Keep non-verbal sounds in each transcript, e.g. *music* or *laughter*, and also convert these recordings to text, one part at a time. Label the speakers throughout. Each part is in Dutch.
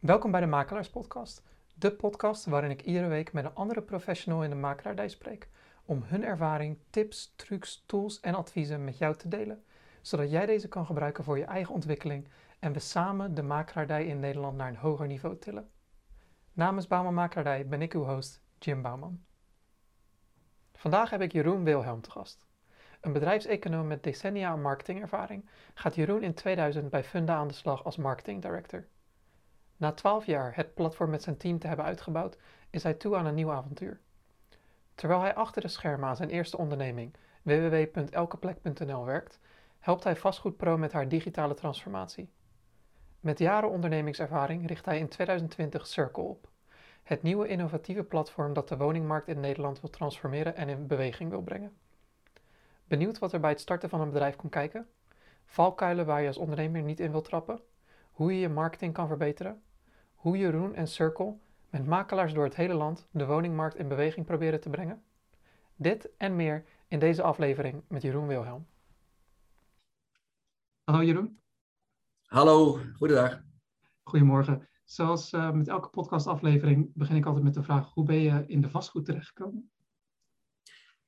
Speaker 1: Welkom bij de Makelaarspodcast, de podcast waarin ik iedere week met een andere professional in de makelaardij spreek om hun ervaring, tips, trucs, tools en adviezen met jou te delen, zodat jij deze kan gebruiken voor je eigen ontwikkeling en we samen de makelaardij in Nederland naar een hoger niveau tillen. Namens Bouwman Makelaardij ben ik uw host, Jim Bouwman. Vandaag heb ik Jeroen Wilhelm te gast. Een bedrijfseconoom met decennia marketingervaring gaat Jeroen in 2000 bij Funda aan de slag als marketing director. Na 12 jaar het platform met zijn team te hebben uitgebouwd, is hij toe aan een nieuw avontuur. Terwijl hij achter de schermen aan zijn eerste onderneming, www.elkeplek.nl, werkt, helpt hij Vastgoedpro met haar digitale transformatie. Met jaren ondernemingservaring richt hij in 2020 Circle op, het nieuwe innovatieve platform dat de woningmarkt in Nederland wil transformeren en in beweging wil brengen. Benieuwd wat er bij het starten van een bedrijf komt kijken? Valkuilen waar je als ondernemer niet in wilt trappen? Hoe je je marketing kan verbeteren? Hoe Jeroen en Circle met makelaars door het hele land de woningmarkt in beweging proberen te brengen? Dit en meer in deze aflevering met Jeroen Wilhelm. Hallo Jeroen.
Speaker 2: Hallo, goedendag.
Speaker 1: Goedemorgen. Zoals uh, met elke podcastaflevering begin ik altijd met de vraag: hoe ben je in de vastgoed terechtgekomen?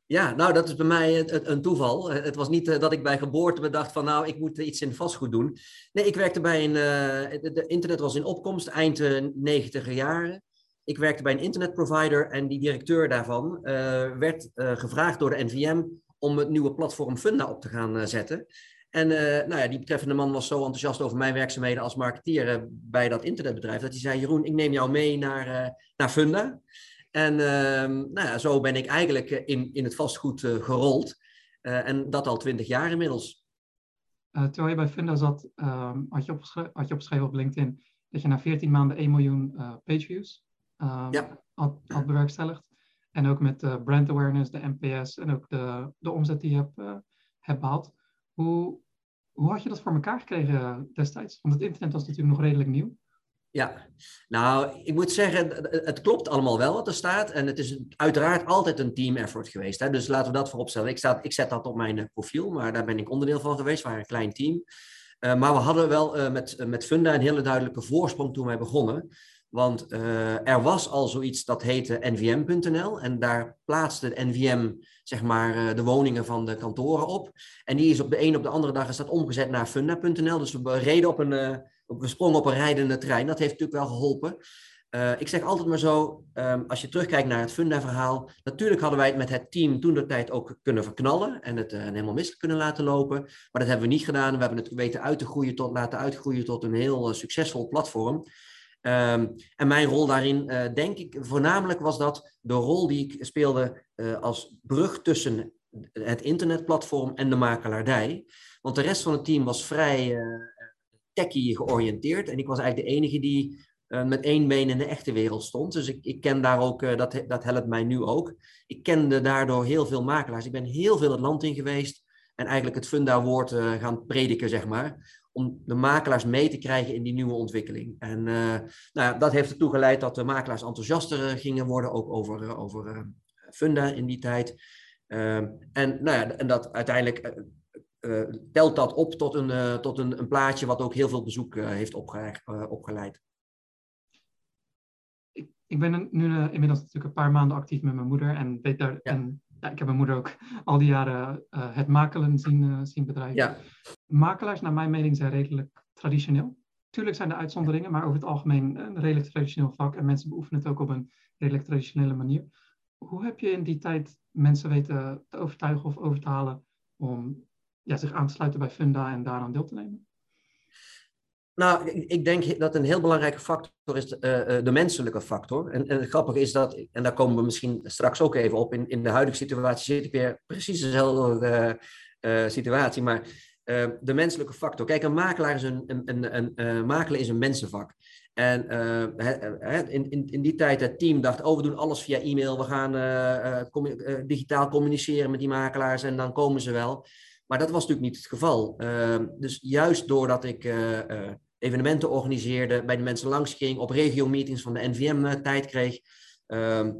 Speaker 2: Ja, nou, dat is bij mij een, toeval. Het was niet uh, dat ik bij geboorte bedacht van, nou, ik moet iets in vastgoed doen. Nee, ik werkte bij een, uh, internet was in opkomst, eind negentiger jaren. Ik werkte bij een internetprovider en die directeur daarvan werd gevraagd door de NVM om het nieuwe platform Funda op te gaan zetten. En nou ja, die betreffende man was zo enthousiast over mijn werkzaamheden als marketeer bij dat internetbedrijf, dat hij zei, Jeroen, ik neem jou mee naar, naar Funda. En uh, nou ja, zo ben ik eigenlijk eh, in, in het vastgoed uh, gerold. Uh, en dat al twintig jaar inmiddels.
Speaker 1: terwijl je bij Funda zat, ehm, had, je opgeschreven, had je opgeschreven op LinkedIn dat je na 14 maanden 1 miljoen pageviews ehm, ja. had, had bewerkstelligd. En ook met de brand awareness, de NPS en ook de, de omzet die je hebt, hebt behaald. Hoe, hoe had je dat voor elkaar gekregen destijds? Want het internet was natuurlijk nog redelijk nieuw.
Speaker 2: Ja, nou, ik moet zeggen, het klopt allemaal wel wat er staat. En het is uiteraard altijd een team effort geweest. Hè? Dus laten we dat vooropstellen. Ik, ik zet dat op mijn eh, profiel, maar daar ben ik onderdeel van geweest. We waren een klein team. Uh, maar we hadden wel uh, met, met Funda een hele duidelijke voorsprong toen wij begonnen. Want er was al zoiets dat heette nvm.nl. En daar plaatste NVM zeg maar, de woningen van de kantoren op. En die is op de een op de andere dag is dat omgezet naar funda.nl. Dus we reden op een we sprongen op een rijdende trein. Dat heeft natuurlijk wel geholpen. Uh, ik zeg altijd maar zo, um, als je terugkijkt naar het Funda-verhaal. Natuurlijk hadden wij het met het team toen de tijd ook kunnen verknallen en het uh, helemaal mis kunnen laten lopen. Maar dat hebben we niet gedaan. We hebben het weten uit te groeien tot, laten uitgroeien tot een heel uh, succesvol platform. Um, en mijn rol daarin, denk ik, voornamelijk was dat de rol die ik speelde als brug tussen het internetplatform en de makelaardij. Want de rest van het team was vrij georiënteerd. En ik was eigenlijk de enige die uh, met één been in de echte wereld stond. Dus ik, ik ken daar ook, uh, dat, dat helpt mij nu ook. Ik kende daardoor heel veel makelaars. Ik ben heel veel het land in geweest en eigenlijk het funda-woord uh, gaan prediken, zeg maar. Om de makelaars mee te krijgen in die nieuwe ontwikkeling. En nou ja, dat heeft ertoe geleid dat de makelaars enthousiaster gingen worden, ook over, over funda in die tijd. Ehm, en, nou ja, en dat uiteindelijk telt dat op tot, een, uh, tot een, een, plaatje wat ook heel veel bezoek uh, heeft opge opgeleid.
Speaker 1: Ik, ik ben nu inmiddels natuurlijk een paar maanden actief met mijn moeder en weet daar. Ja. En, ja, ik heb mijn moeder ook al die jaren het makelen zien, zien bedrijven. Ja. Makelaars, naar mijn mening, zijn redelijk traditioneel. Tuurlijk zijn er uitzonderingen, maar over het algemeen een redelijk traditioneel vak. En mensen beoefenen het ook op een redelijk traditionele manier. Hoe heb je in die tijd mensen weten te overtuigen of over te halen om ja, zich aan te sluiten bij Funda en daaraan deel te nemen?
Speaker 2: Nou, ik denk dat een heel belangrijke factor is de, uh, de menselijke factor. En, en het grappige is dat, en daar komen we misschien straks ook even op, in, in de huidige situatie zit ik weer precies dezelfde uh, situatie, maar de menselijke factor. Kijk, een makelaar is een, een, een, een is een mensenvak. En in, in, in die tijd, het team dacht, oh, we doen alles via e-mail, we gaan digitaal communiceren met die makelaars en dan komen ze wel. Maar dat was natuurlijk niet het geval. Ehm, dus juist doordat ik eh, eh, evenementen organiseerde, bij de mensen langs ging, op regio-meetings van de NVM eh, tijd kreeg. Ehm,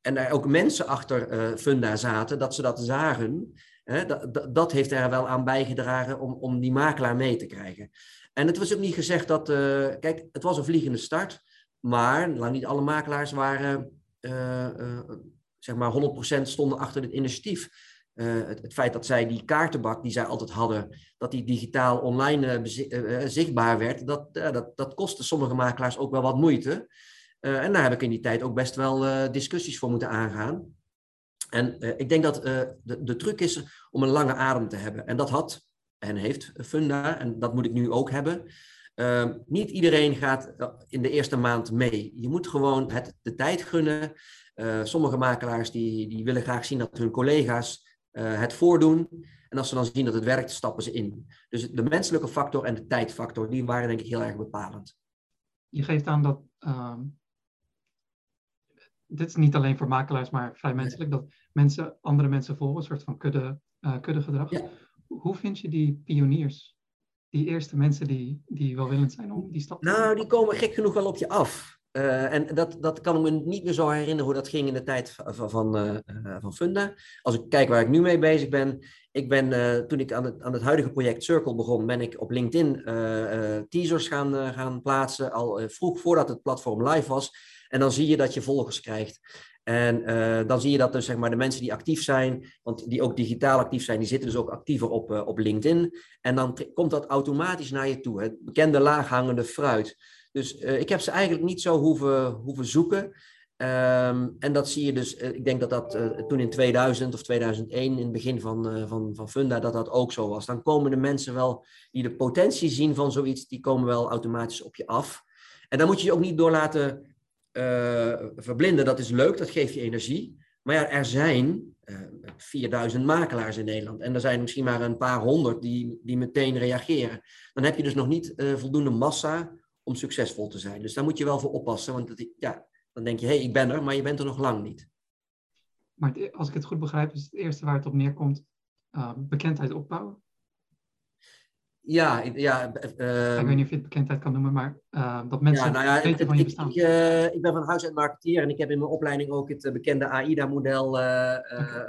Speaker 2: en daar ook mensen achter Funda zaten, dat ze dat zagen. Hè, dat, heeft er wel aan bijgedragen om, om die makelaar mee te krijgen. En het was ook niet gezegd dat, kijk, het was een vliegende start, maar lang niet alle makelaars waren, zeg maar, 100% stonden achter dit initiatief. Het, het, feit dat zij die kaartenbak die zij altijd hadden, dat die digitaal online zichtbaar werd, dat, dat, dat kostte sommige makelaars ook wel wat moeite. Eh, en daar heb ik in die tijd ook best wel uh, discussies voor moeten aangaan. En uh, ik denk dat de, de truc is om een lange adem te hebben. En dat had en heeft Funda, en dat moet ik nu ook hebben. Ehm, niet iedereen gaat in de eerste maand mee. Je moet gewoon het, de tijd gunnen. sommige makelaars die, die willen graag zien dat hun collega's het voordoen. En als ze dan zien dat het werkt, stappen ze in. Dus de menselijke factor en de tijdfactor, die waren denk ik heel erg bepalend.
Speaker 1: Je geeft aan dat ehm, dit is niet alleen voor makelaars, maar vrij menselijk, dat mensen andere mensen volgen, een soort van kudde, uh, kuddegedrag. Ja. Hoe vind je die pioniers? Die eerste mensen die, die welwillend zijn om die stap te
Speaker 2: Nou, die komen gek genoeg wel op je af. Uh, en dat, dat kan ik me niet meer zo herinneren hoe dat ging in de tijd van, van, uh, van Funda. Als ik kijk waar ik nu mee bezig ben. Ik ben, toen ik aan het, aan het huidige project Circle begon, ben ik op LinkedIn teasers gaan, gaan plaatsen. Al vroeg voordat het platform live was. En dan zie je dat je volgers krijgt. En dan zie je dat dus zeg maar, de mensen die actief zijn, want die ook digitaal actief zijn, die zitten dus ook actiever op, op LinkedIn. En dan komt dat automatisch naar je toe. Het bekende laaghangende fruit. Dus uh, ik heb ze eigenlijk niet zo hoeven, hoeven zoeken. Um, en dat zie je dus, ik denk dat dat toen in 2000 of 2001, in het begin van, van, van Funda, dat dat ook zo was. Dan komen de mensen wel, die de potentie zien van zoiets, die komen wel automatisch op je af. En dan moet je je ook niet door laten verblinden, dat is leuk, dat geeft je energie. Maar ja, er zijn uh, eh, 4000 makelaars in Nederland. En er zijn misschien maar een paar honderd die, die meteen reageren. Dan heb je dus nog niet voldoende massa om succesvol te zijn. Dus daar moet je wel voor oppassen. Want dat, ja, dan denk je, hé, hey, ik ben er, maar je bent er nog lang niet.
Speaker 1: Maar e-, als ik het goed begrijp, is het eerste waar het op neerkomt bekendheid opbouwen?
Speaker 2: Ja, ja.
Speaker 1: Uh, ik weet niet of je het bekendheid kan noemen, maar uh, dat mensen ja, nou ja, weten van je bestaan.
Speaker 2: Ik, ik, ben van huis uit marketeer en ik heb in mijn opleiding ook het bekende AIDA-model okay.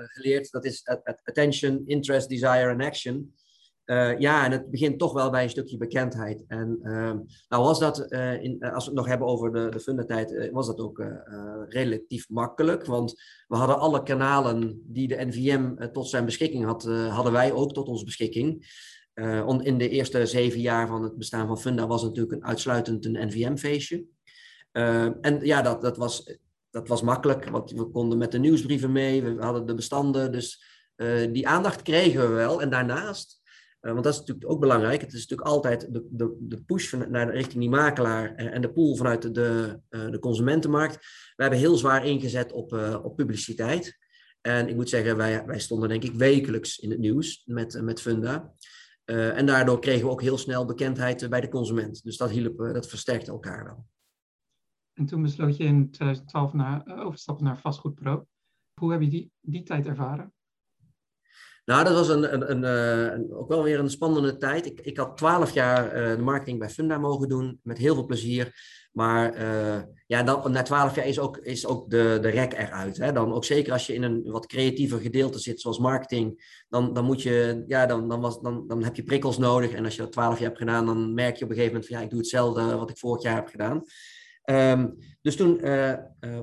Speaker 2: geleerd. Dat is Attention, Interest, Desire and Action. Ja, en het begint toch wel bij een stukje bekendheid. En ehm, nou was dat, in, als we het nog hebben over de, de fundatijd, was dat ook relatief makkelijk. Want we hadden alle kanalen die de NVM tot zijn beschikking had, hadden wij ook tot onze beschikking. In de eerste zeven jaar van het bestaan van Funda was het natuurlijk een, uitsluitend een NVM-feestje. Eh, en ja, dat, dat, was, dat was makkelijk, want we konden met de nieuwsbrieven mee, we hadden de bestanden, dus die aandacht kregen we wel. En daarnaast, want dat is natuurlijk ook belangrijk, het is natuurlijk altijd de, de, de push naar richting die makelaar en de pool vanuit de, de, de consumentenmarkt. We hebben heel zwaar ingezet op, op publiciteit. En ik moet zeggen, wij, wij stonden denk ik wekelijks in het nieuws met, met Funda. En daardoor kregen we ook heel snel bekendheid bij de consument. Dus dat hielp, dat versterkte elkaar wel.
Speaker 1: En toen besloot je in 2012 naar, overstappen naar Vastgoedpro. Hoe heb je die, die tijd ervaren?
Speaker 2: Nou, dat was een, een, eh, een, ook wel weer een spannende tijd. Ik, ik had twaalf jaar de marketing bij Funda mogen doen, met heel veel plezier. Maar uh, ja, dan, na twaalf jaar is ook, is ook de, de rek eruit. Hè? Dan ook zeker als je in een wat creatiever gedeelte zit, zoals marketing, dan, dan, moet je, ja, dan, dan, was, dan, dan heb je prikkels nodig. En als je dat twaalf jaar hebt gedaan, dan merk je op een gegeven moment van ja, ik doe hetzelfde wat ik vorig jaar heb gedaan. Um, dus toen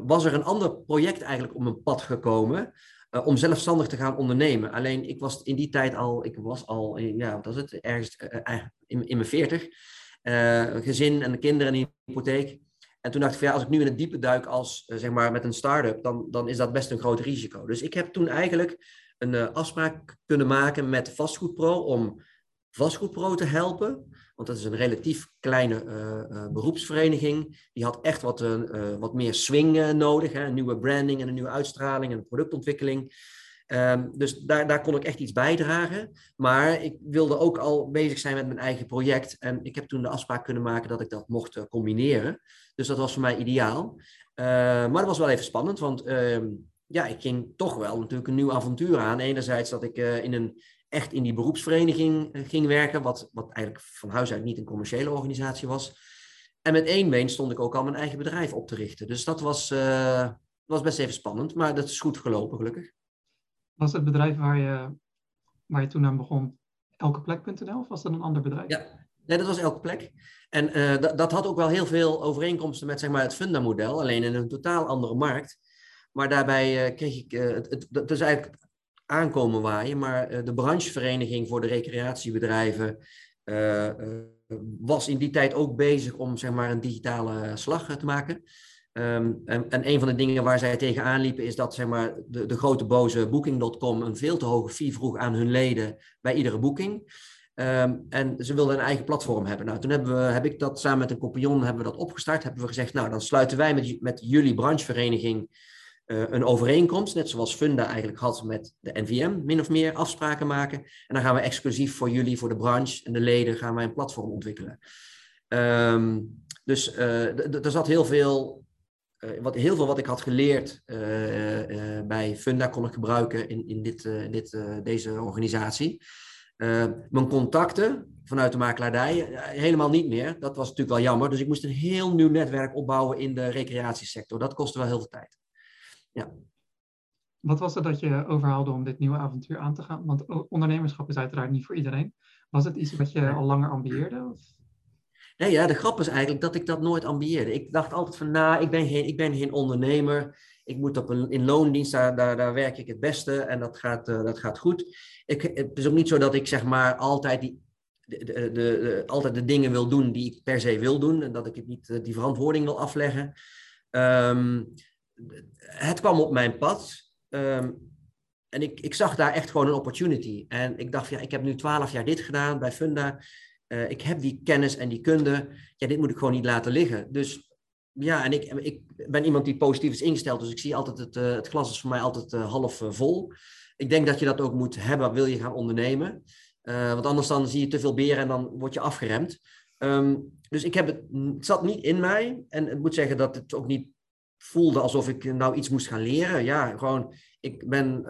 Speaker 2: was er een ander project eigenlijk op mijn pad gekomen. Uh, om zelfstandig te gaan ondernemen. Alleen ik was in die tijd al, ik was al, ja, wat was het, ergens in, in mijn veertig. Gezin en de kinderen en een hypotheek. En toen dacht ik van ja, als ik nu in het diepe duik als, zeg maar, met een start-up, dan, dan is dat best een groot risico. Dus ik heb toen eigenlijk een afspraak kunnen maken met Vastgoedpro om Vastgoedpro te helpen. Want dat is een relatief kleine beroepsvereniging. Die had echt wat, wat meer swing nodig. Hè? Een nieuwe branding en een nieuwe uitstraling en productontwikkeling. Um, dus daar, daar kon ik echt iets bijdragen. Maar ik wilde ook al bezig zijn met mijn eigen project. En ik heb toen de afspraak kunnen maken dat ik dat mocht uh, combineren. Dus dat was voor mij ideaal. Uh, maar dat was wel even spannend, want uh, ja, ik ging toch wel natuurlijk een nieuw avontuur aan. Enerzijds dat ik eh, in een, echt in die beroepsvereniging ging werken, wat, wat eigenlijk van huis uit niet een commerciële organisatie was. En met één been stond ik ook al mijn eigen bedrijf op te richten. Dus dat was, was best even spannend, maar dat is goed gelopen, gelukkig.
Speaker 1: Was het bedrijf waar je, waar je toen aan begon elkeplek.nl of was dat een ander bedrijf?
Speaker 2: Ja, Nee, dat was elke plek. En dat, dat had ook wel heel veel overeenkomsten met zeg maar, het Funda-model, alleen in een totaal andere markt. Maar daarbij kreeg ik, het, het, het is eigenlijk aankomen waaien, maar de branchevereniging voor de recreatiebedrijven was in die tijd ook bezig om zeg maar, een digitale slag te maken. Ehm, en, en, een van de dingen waar zij tegenaan liepen is dat zeg maar, de, de grote boze Booking.com een veel te hoge fee vroeg aan hun leden bij iedere boeking. Ehm, en ze wilden een eigen platform hebben. Nou, toen hebben we, heb ik dat samen met een compagnon hebben we dat opgestart. Hebben we gezegd, nou dan sluiten wij met, met jullie branchevereniging uh, een overeenkomst. Net zoals Funda eigenlijk had met de NVM, min of meer afspraken maken. En dan gaan we exclusief voor jullie, voor de branche en de leden, gaan wij een platform ontwikkelen. Um, dus uh, er zat heel veel uh, wat, heel veel wat ik had geleerd bij Funda kon ik gebruiken in, in dit, dit, deze organisatie. mijn contacten vanuit de makelaardij helemaal niet meer. Dat was natuurlijk wel jammer. Dus ik moest een heel nieuw netwerk opbouwen in de recreatiesector. Dat kostte wel heel veel tijd. Ja.
Speaker 1: Wat was het dat je overhaalde om dit nieuwe avontuur aan te gaan? Want ondernemerschap is uiteraard niet voor iedereen. Was het iets wat je al langer ambieerde? Of?
Speaker 2: Nee, ja, de grap is eigenlijk dat ik dat nooit ambieerde. Ik dacht altijd van, nou, ik ben geen, ik ben geen ondernemer. Ik moet op een in loondienst, daar, daar, daar werk ik het beste en dat gaat, uh, dat gaat goed. Ik, het is ook niet zo dat ik zeg maar altijd die, de, de, de, altijd de dingen wil doen die ik per se wil doen en dat ik het niet, eh, die verantwoording wil afleggen. Um, het kwam op mijn pad. Um, en ik, ik zag daar echt gewoon een opportunity. En ik dacht, ja, ik heb nu twaalf jaar dit gedaan bij Funda. Uh, ik heb die kennis en die kunde. Ja, dit moet ik gewoon niet laten liggen. Dus ja, en ik, ik ben iemand die positief is ingesteld. Dus ik zie altijd het, uh, het glas is voor mij altijd uh, half vol. Ik denk dat je dat ook moet hebben, wil je gaan ondernemen. want anders dan zie je te veel beren en dan word je afgeremd. Um, dus ik heb het, het zat niet in mij. En ik moet zeggen dat het ook niet voelde alsof ik nou iets moest gaan leren. Ja, gewoon, ik ben,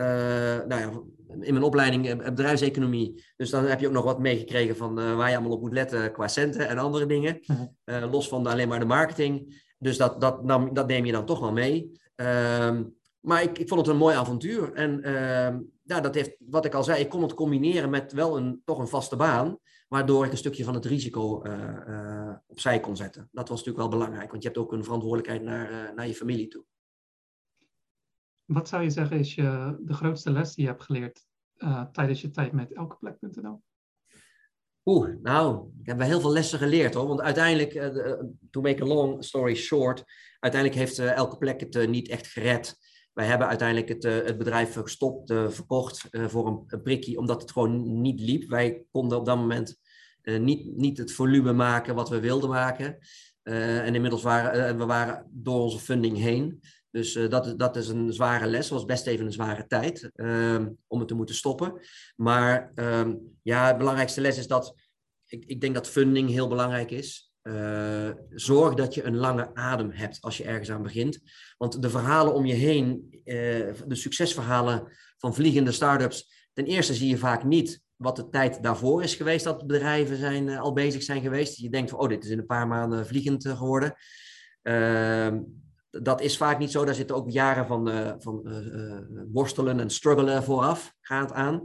Speaker 2: nou ja, in mijn opleiding eh, bedrijfseconomie. Dus dan heb je ook nog wat meegekregen van uh, waar je allemaal op moet letten qua centen en andere dingen. Uh, los van de, alleen maar de marketing. Dus dat, dat, nam, dat neem je dan toch wel mee. Uh, maar ik, ik vond het een mooi avontuur. En ehm, ja, dat heeft, wat ik al zei, ik kon het combineren met wel een, toch een vaste baan. Waardoor ik een stukje van het risico opzij kon zetten. Dat was natuurlijk wel belangrijk, want je hebt ook een verantwoordelijkheid naar, naar je familie toe.
Speaker 1: Wat zou je zeggen is je, de grootste les die je hebt geleerd tijdens je tijd met elkeplek.nl?
Speaker 2: Oeh, nou, ik heb wel heel veel lessen geleerd hoor. Want uiteindelijk, uh, to make a long story short, uiteindelijk heeft uh, elke plek het niet echt gered. Wij hebben uiteindelijk het, het bedrijf gestopt, verkocht voor een, prikkie, omdat het gewoon niet liep. Wij konden op dat moment niet, niet het volume maken wat we wilden maken. en inmiddels waren we waren door onze funding heen. Dus dat, dat is een zware les. Was best even een zware tijd um, om het te moeten stoppen. Maar um, ja, het belangrijkste les is dat ik, ik denk dat funding heel belangrijk is. Uh, zorg dat je een lange adem hebt als je ergens aan begint. Want de verhalen om je heen, uh, de succesverhalen van vliegende start-ups, ten eerste zie je vaak niet wat de tijd daarvoor is geweest dat bedrijven zijn, al bezig zijn geweest. Je denkt van, oh, dit is in een paar maanden vliegend geworden. Uh, dat is vaak niet zo. Daar zitten ook jaren van, van worstelen en struggelen vooraf gaat aan.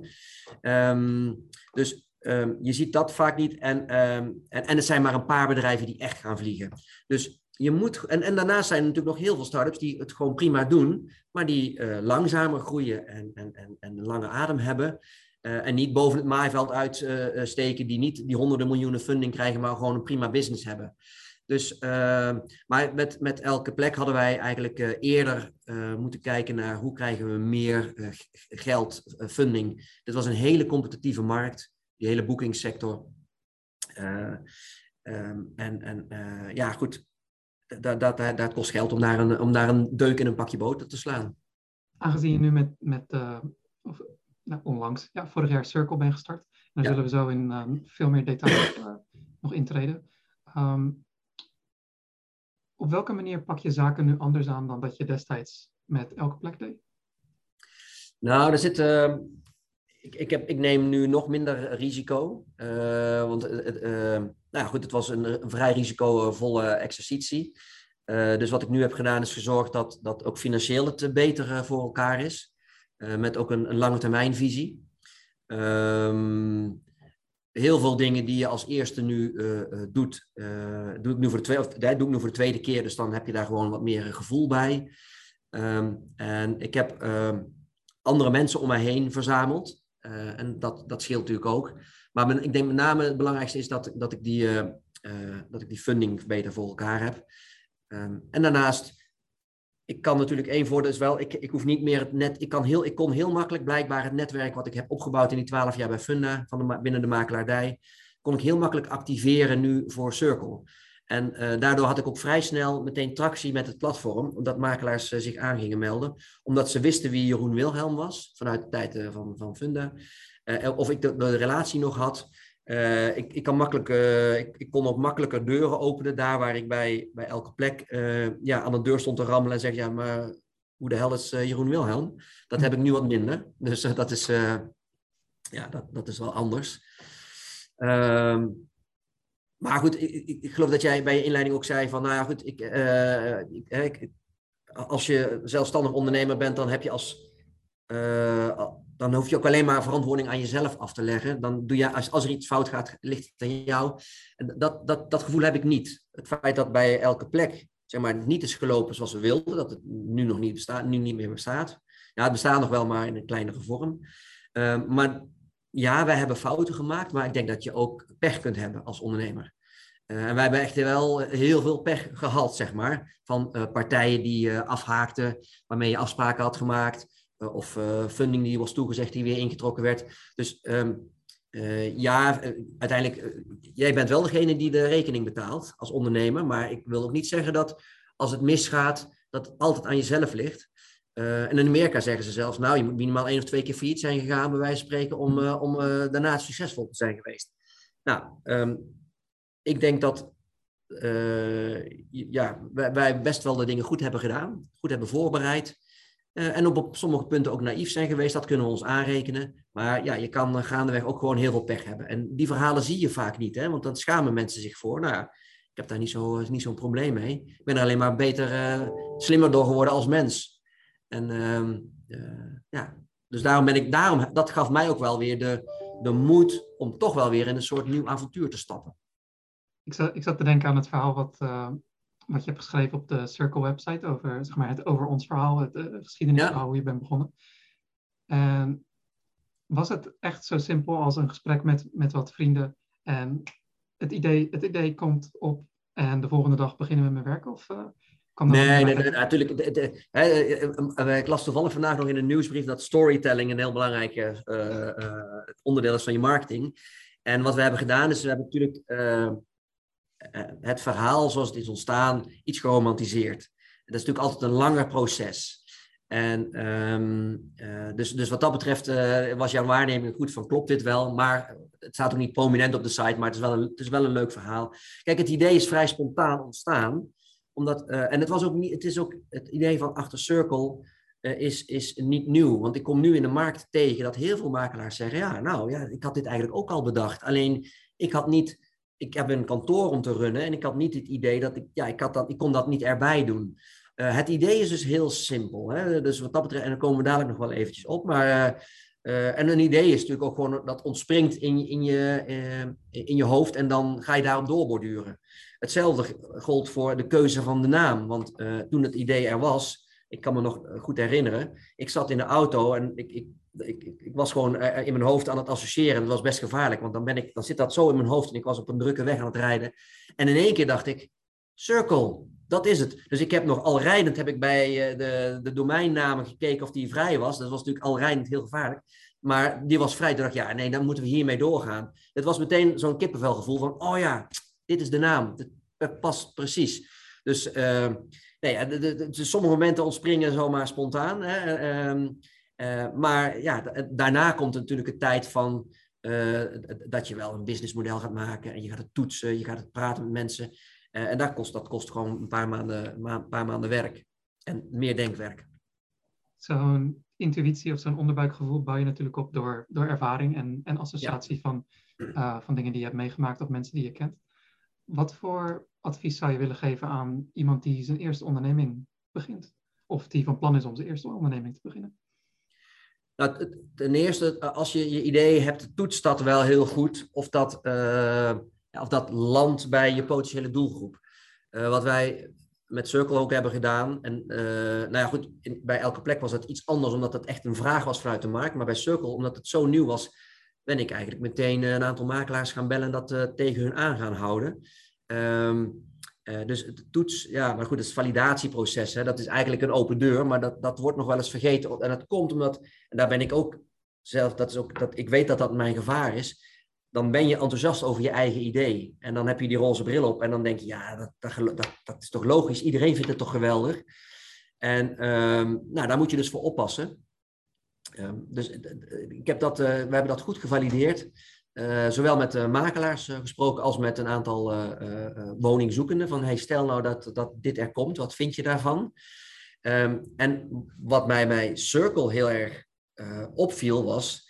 Speaker 2: Um, dus um, je ziet dat vaak niet. En, um, en, en het zijn maar een paar bedrijven die echt gaan vliegen. Dus je moet, en, en daarnaast zijn er natuurlijk nog heel veel start-ups die het gewoon prima doen, maar die uh, langzamer groeien en, en, en, en een lange adem hebben. Uh, en niet boven het maaiveld uitsteken, uh, die niet die honderden miljoenen funding krijgen, maar gewoon een prima business hebben. Dus, uh, maar met, met elke plek hadden wij eigenlijk eerder moeten kijken naar hoe krijgen we meer geld, funding. Dit was een hele competitieve markt, die hele boekingssector. Um, en en ja, goed, dat, dat, dat, kost geld om daar, een, om daar een deuk in een pakje boter te slaan.
Speaker 1: Aangezien je nu met, met of, nou, onlangs, ja, vorig jaar Circle ben gestart, daar ja. zullen we zo in veel meer detail nog intreden. Um, op welke manier pak je zaken nu anders aan dan dat je destijds met elke plek deed?
Speaker 2: Nou, er zit. Ik, ik, heb, ik neem nu nog minder risico. Uh, want uh, nou goed, het was een, vrij risicovolle exercitie. dus wat ik nu heb gedaan is gezorgd dat, dat ook financieel het beter voor elkaar is. met ook een, een lange termijn visie. Um, heel veel dingen die je als eerste nu doet, doe, ik nu voor de tweede, of, doe nu voor de tweede keer. Dus dan heb je daar gewoon wat meer gevoel bij. Ehm, en ik heb ehm, andere mensen om mij heen verzameld. En dat, dat scheelt natuurlijk ook. Maar ik denk met name het belangrijkste is dat, dat, ik, die, dat ik die funding beter voor elkaar heb. Ehm, en daarnaast ik kan natuurlijk één voordeel is wel, ik, ik hoef niet meer het net, ik, kan heel, ik kon heel makkelijk blijkbaar het netwerk wat ik heb opgebouwd in die twaalf jaar bij Funda, van de, binnen de makelaardij, kon ik heel makkelijk activeren nu voor Circle. En uh, daardoor had ik ook vrij snel meteen tractie met het platform, omdat makelaars uh, zich aan gingen melden, omdat ze wisten wie Jeroen Wilhelm was, vanuit de tijd uh, van, van Funda, of ik de, relatie nog had. Ik, ik, kan makkelijk, ik, ik, kon ook makkelijker deuren openen, daar waar ik bij, bij elke plek ja, aan de deur stond te rammelen en zeg, ja, maar hoe de hel is Jeroen Wilhelm? Dat heb ik nu wat minder. Dus dat, is, ja, dat, dat is wel anders. Ehm, maar goed, ik, ik, geloof dat jij bij je inleiding ook zei van, nou ja, goed, ik, ik als je zelfstandig ondernemer bent, dan heb je als dan hoef je ook alleen maar verantwoording aan jezelf af te leggen. Dan doe je, als, als er iets fout gaat, ligt het aan jou. Dat, dat, dat gevoel heb ik niet. Het feit dat bij elke plek zeg maar, niet is gelopen zoals we wilden, dat het nu nog niet, bestaat, nu niet meer bestaat. Ja, het bestaat nog wel, maar in een kleinere vorm. Maar ja, wij hebben fouten gemaakt, maar ik denk dat je ook pech kunt hebben als ondernemer. Uh, en wij hebben echt wel heel veel pech gehad, zeg maar. Van uh, partijen die uh, afhaakten, waarmee je afspraken had gemaakt. Eh, of eh, funding die was toegezegd die weer ingetrokken werd. Dus ehm, eh, ja, uiteindelijk, jij bent wel degene die de rekening betaalt als ondernemer. Maar ik wil ook niet zeggen dat als het misgaat, dat het altijd aan jezelf ligt. en in Amerika zeggen ze zelfs, nou, je moet minimaal één of twee keer failliet zijn gegaan, bij wijze van spreken, om, om daarna succesvol te zijn geweest. Nou, um, ik denk dat ja, wij, best wel de dingen goed hebben gedaan, goed hebben voorbereid. Uh, en op, sommige punten ook naïef zijn geweest, dat kunnen we ons aanrekenen. Maar ja, je kan gaandeweg ook gewoon heel veel pech hebben. En die verhalen zie je vaak niet, hè? want dan schamen mensen zich voor. Nou ja, ik heb daar niet zo'n niet zo'n probleem mee. Ik ben er alleen maar beter, uh, slimmer door geworden als mens. En ehm, ja, dus daarom ben ik, daarom, dat gaf mij ook wel weer de, de moed om toch wel weer in een soort nieuw avontuur te stappen.
Speaker 1: Ik zat, ik zat te denken aan het verhaal wat wat je hebt geschreven op de Circle website over, zeg maar, het over ons verhaal, het uh, geschiedenisverhaal, hoe je bent begonnen. En was het echt zo simpel als een gesprek met, met wat vrienden en het idee, het idee komt op en de volgende dag beginnen we met werken? Of, uh,
Speaker 2: nee, nee, nee, natuurlijk. De, de, eh, ik las toevallig vandaag nog in een nieuwsbrief dat storytelling een heel belangrijk uh, onderdeel is van je marketing. En wat we hebben gedaan is, we hebben natuurlijk eh, het verhaal zoals het is ontstaan iets geromantiseerd. Dat is natuurlijk altijd een langer proces. En um, uh, dus, dus wat dat betreft uh, was jouw waarneming goed van klopt dit wel, maar het staat ook niet prominent op de site, maar het is wel een, het is wel een leuk verhaal. Kijk, het idee is vrij spontaan ontstaan, omdat, en het, was ook niet, het is ook het idee van Achter Circle is, is niet nieuw, want ik kom nu in de markt tegen dat heel veel makelaars zeggen, ja, nou ja, ik had dit eigenlijk ook al bedacht, alleen ik had niet ik heb een kantoor om te runnen en ik had niet het idee dat ik, ja, ik, had dat, ik kon dat niet erbij doen. Uh, het idee is dus heel simpel. Hè? Dus wat dat betreft, en daar komen we dadelijk nog wel eventjes op, maar... Uh, en een idee is natuurlijk ook gewoon dat ontspringt in, in, je, in je hoofd en dan ga je daarop doorborduren. Hetzelfde gold voor de keuze van de naam. Want toen het idee er was, ik kan me nog goed herinneren, ik zat in de auto en ik, ik ik, ik, ik, was gewoon eh, in mijn hoofd aan het associëren. Dat was best gevaarlijk, want dan, ben ik, dan zit dat zo in mijn hoofd en ik was op een drukke weg aan het rijden. En in één keer dacht ik, circle, dat is het. Dus ik heb nog al rijdend heb ik bij eh, de, de domeinnamen gekeken of die vrij was. Dat was natuurlijk al rijdend heel gevaarlijk. Maar die was vrij. Toen dacht ik, ja, nee, dan moeten we hiermee doorgaan. Het was meteen zo'n kippenvelgevoel van, oh ja, dit is de naam. Het past precies. Dus nee, de, de, de, sommige momenten ontspringen zomaar spontaan. Hè. Uh, uh, maar ja, daarna komt natuurlijk een tijd van uh, dat je wel een businessmodel gaat maken en je gaat het toetsen, je gaat het praten met mensen. Uh, en dat kost, dat kost gewoon een paar maanden, ma paar maanden werk en meer denkwerk.
Speaker 1: Zo'n intuïtie of zo'n onderbuikgevoel bouw je natuurlijk op door, door ervaring en, en associatie van, van dingen die je hebt meegemaakt of mensen die je kent. Wat voor advies zou je willen geven aan iemand die zijn eerste onderneming begint? Of die van plan is om zijn eerste onderneming te beginnen?
Speaker 2: Nou, ten eerste, als je je idee hebt, toetst dat wel heel goed of dat, uh, of dat landt bij je potentiële doelgroep. Uh, wat wij met Circle ook hebben gedaan. En nou ja, goed, bij elke plek was het iets anders, omdat het echt een vraag was vanuit de markt. Maar bij Circle, omdat het zo nieuw was, ben ik eigenlijk meteen een aantal makelaars gaan bellen en dat tegen hun aan gaan houden. Um, uh, dus het toets, ja, maar goed, het validatieproces, hè, dat is eigenlijk een open deur, maar dat, dat wordt nog wel eens vergeten. En dat komt omdat, en daar ben ik ook zelf, dat is ook, dat, ik weet dat dat mijn gevaar is. Dan ben je enthousiast over je eigen idee. En dan heb je die roze bril op en dan denk je, ja, dat, dat, dat, is toch logisch, iedereen vindt het toch geweldig. En um, nou, daar moet je dus voor oppassen. Um, dus ik heb dat, uh, we hebben dat goed gevalideerd. Uh, zowel met de makelaars uh, gesproken als met een aantal woningzoekenden. Van hey, stel nou dat, dat dit er komt, wat vind je daarvan? Um, en wat mij bij Circle heel erg opviel was,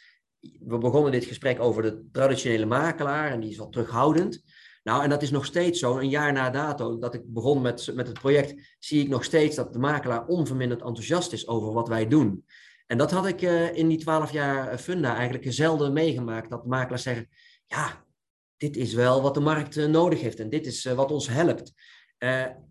Speaker 2: we begonnen dit gesprek over de traditionele makelaar en die is wat terughoudend. Nou, en dat is nog steeds zo. Een jaar na dato dat ik begon met, met het project, zie ik nog steeds dat de makelaar onverminderd enthousiast is over wat wij doen. En dat had ik uh, in die twaalf jaar eh, Funda eigenlijk zelden meegemaakt. Dat makelaars zeggen, ja, dit is wel wat de markt uh, nodig heeft en dit is wat ons helpt.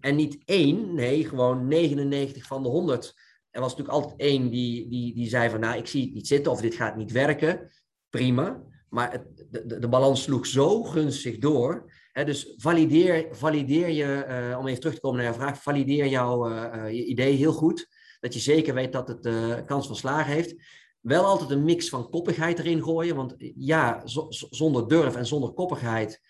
Speaker 2: en niet één, nee, gewoon 99 van de 100. Er was natuurlijk altijd één die, die, die zei van, nou, ik zie het niet zitten of dit gaat niet werken. Prima. Maar het, de, de, balans sloeg zo gunstig door. Hè, dus valideer, valideer je, om even terug te komen naar jouw vraag, valideer jouw je idee heel goed dat je zeker weet dat het uh, kans van slagen heeft. Wel altijd een mix van koppigheid erin gooien, want ja, zonder durf en zonder koppigheid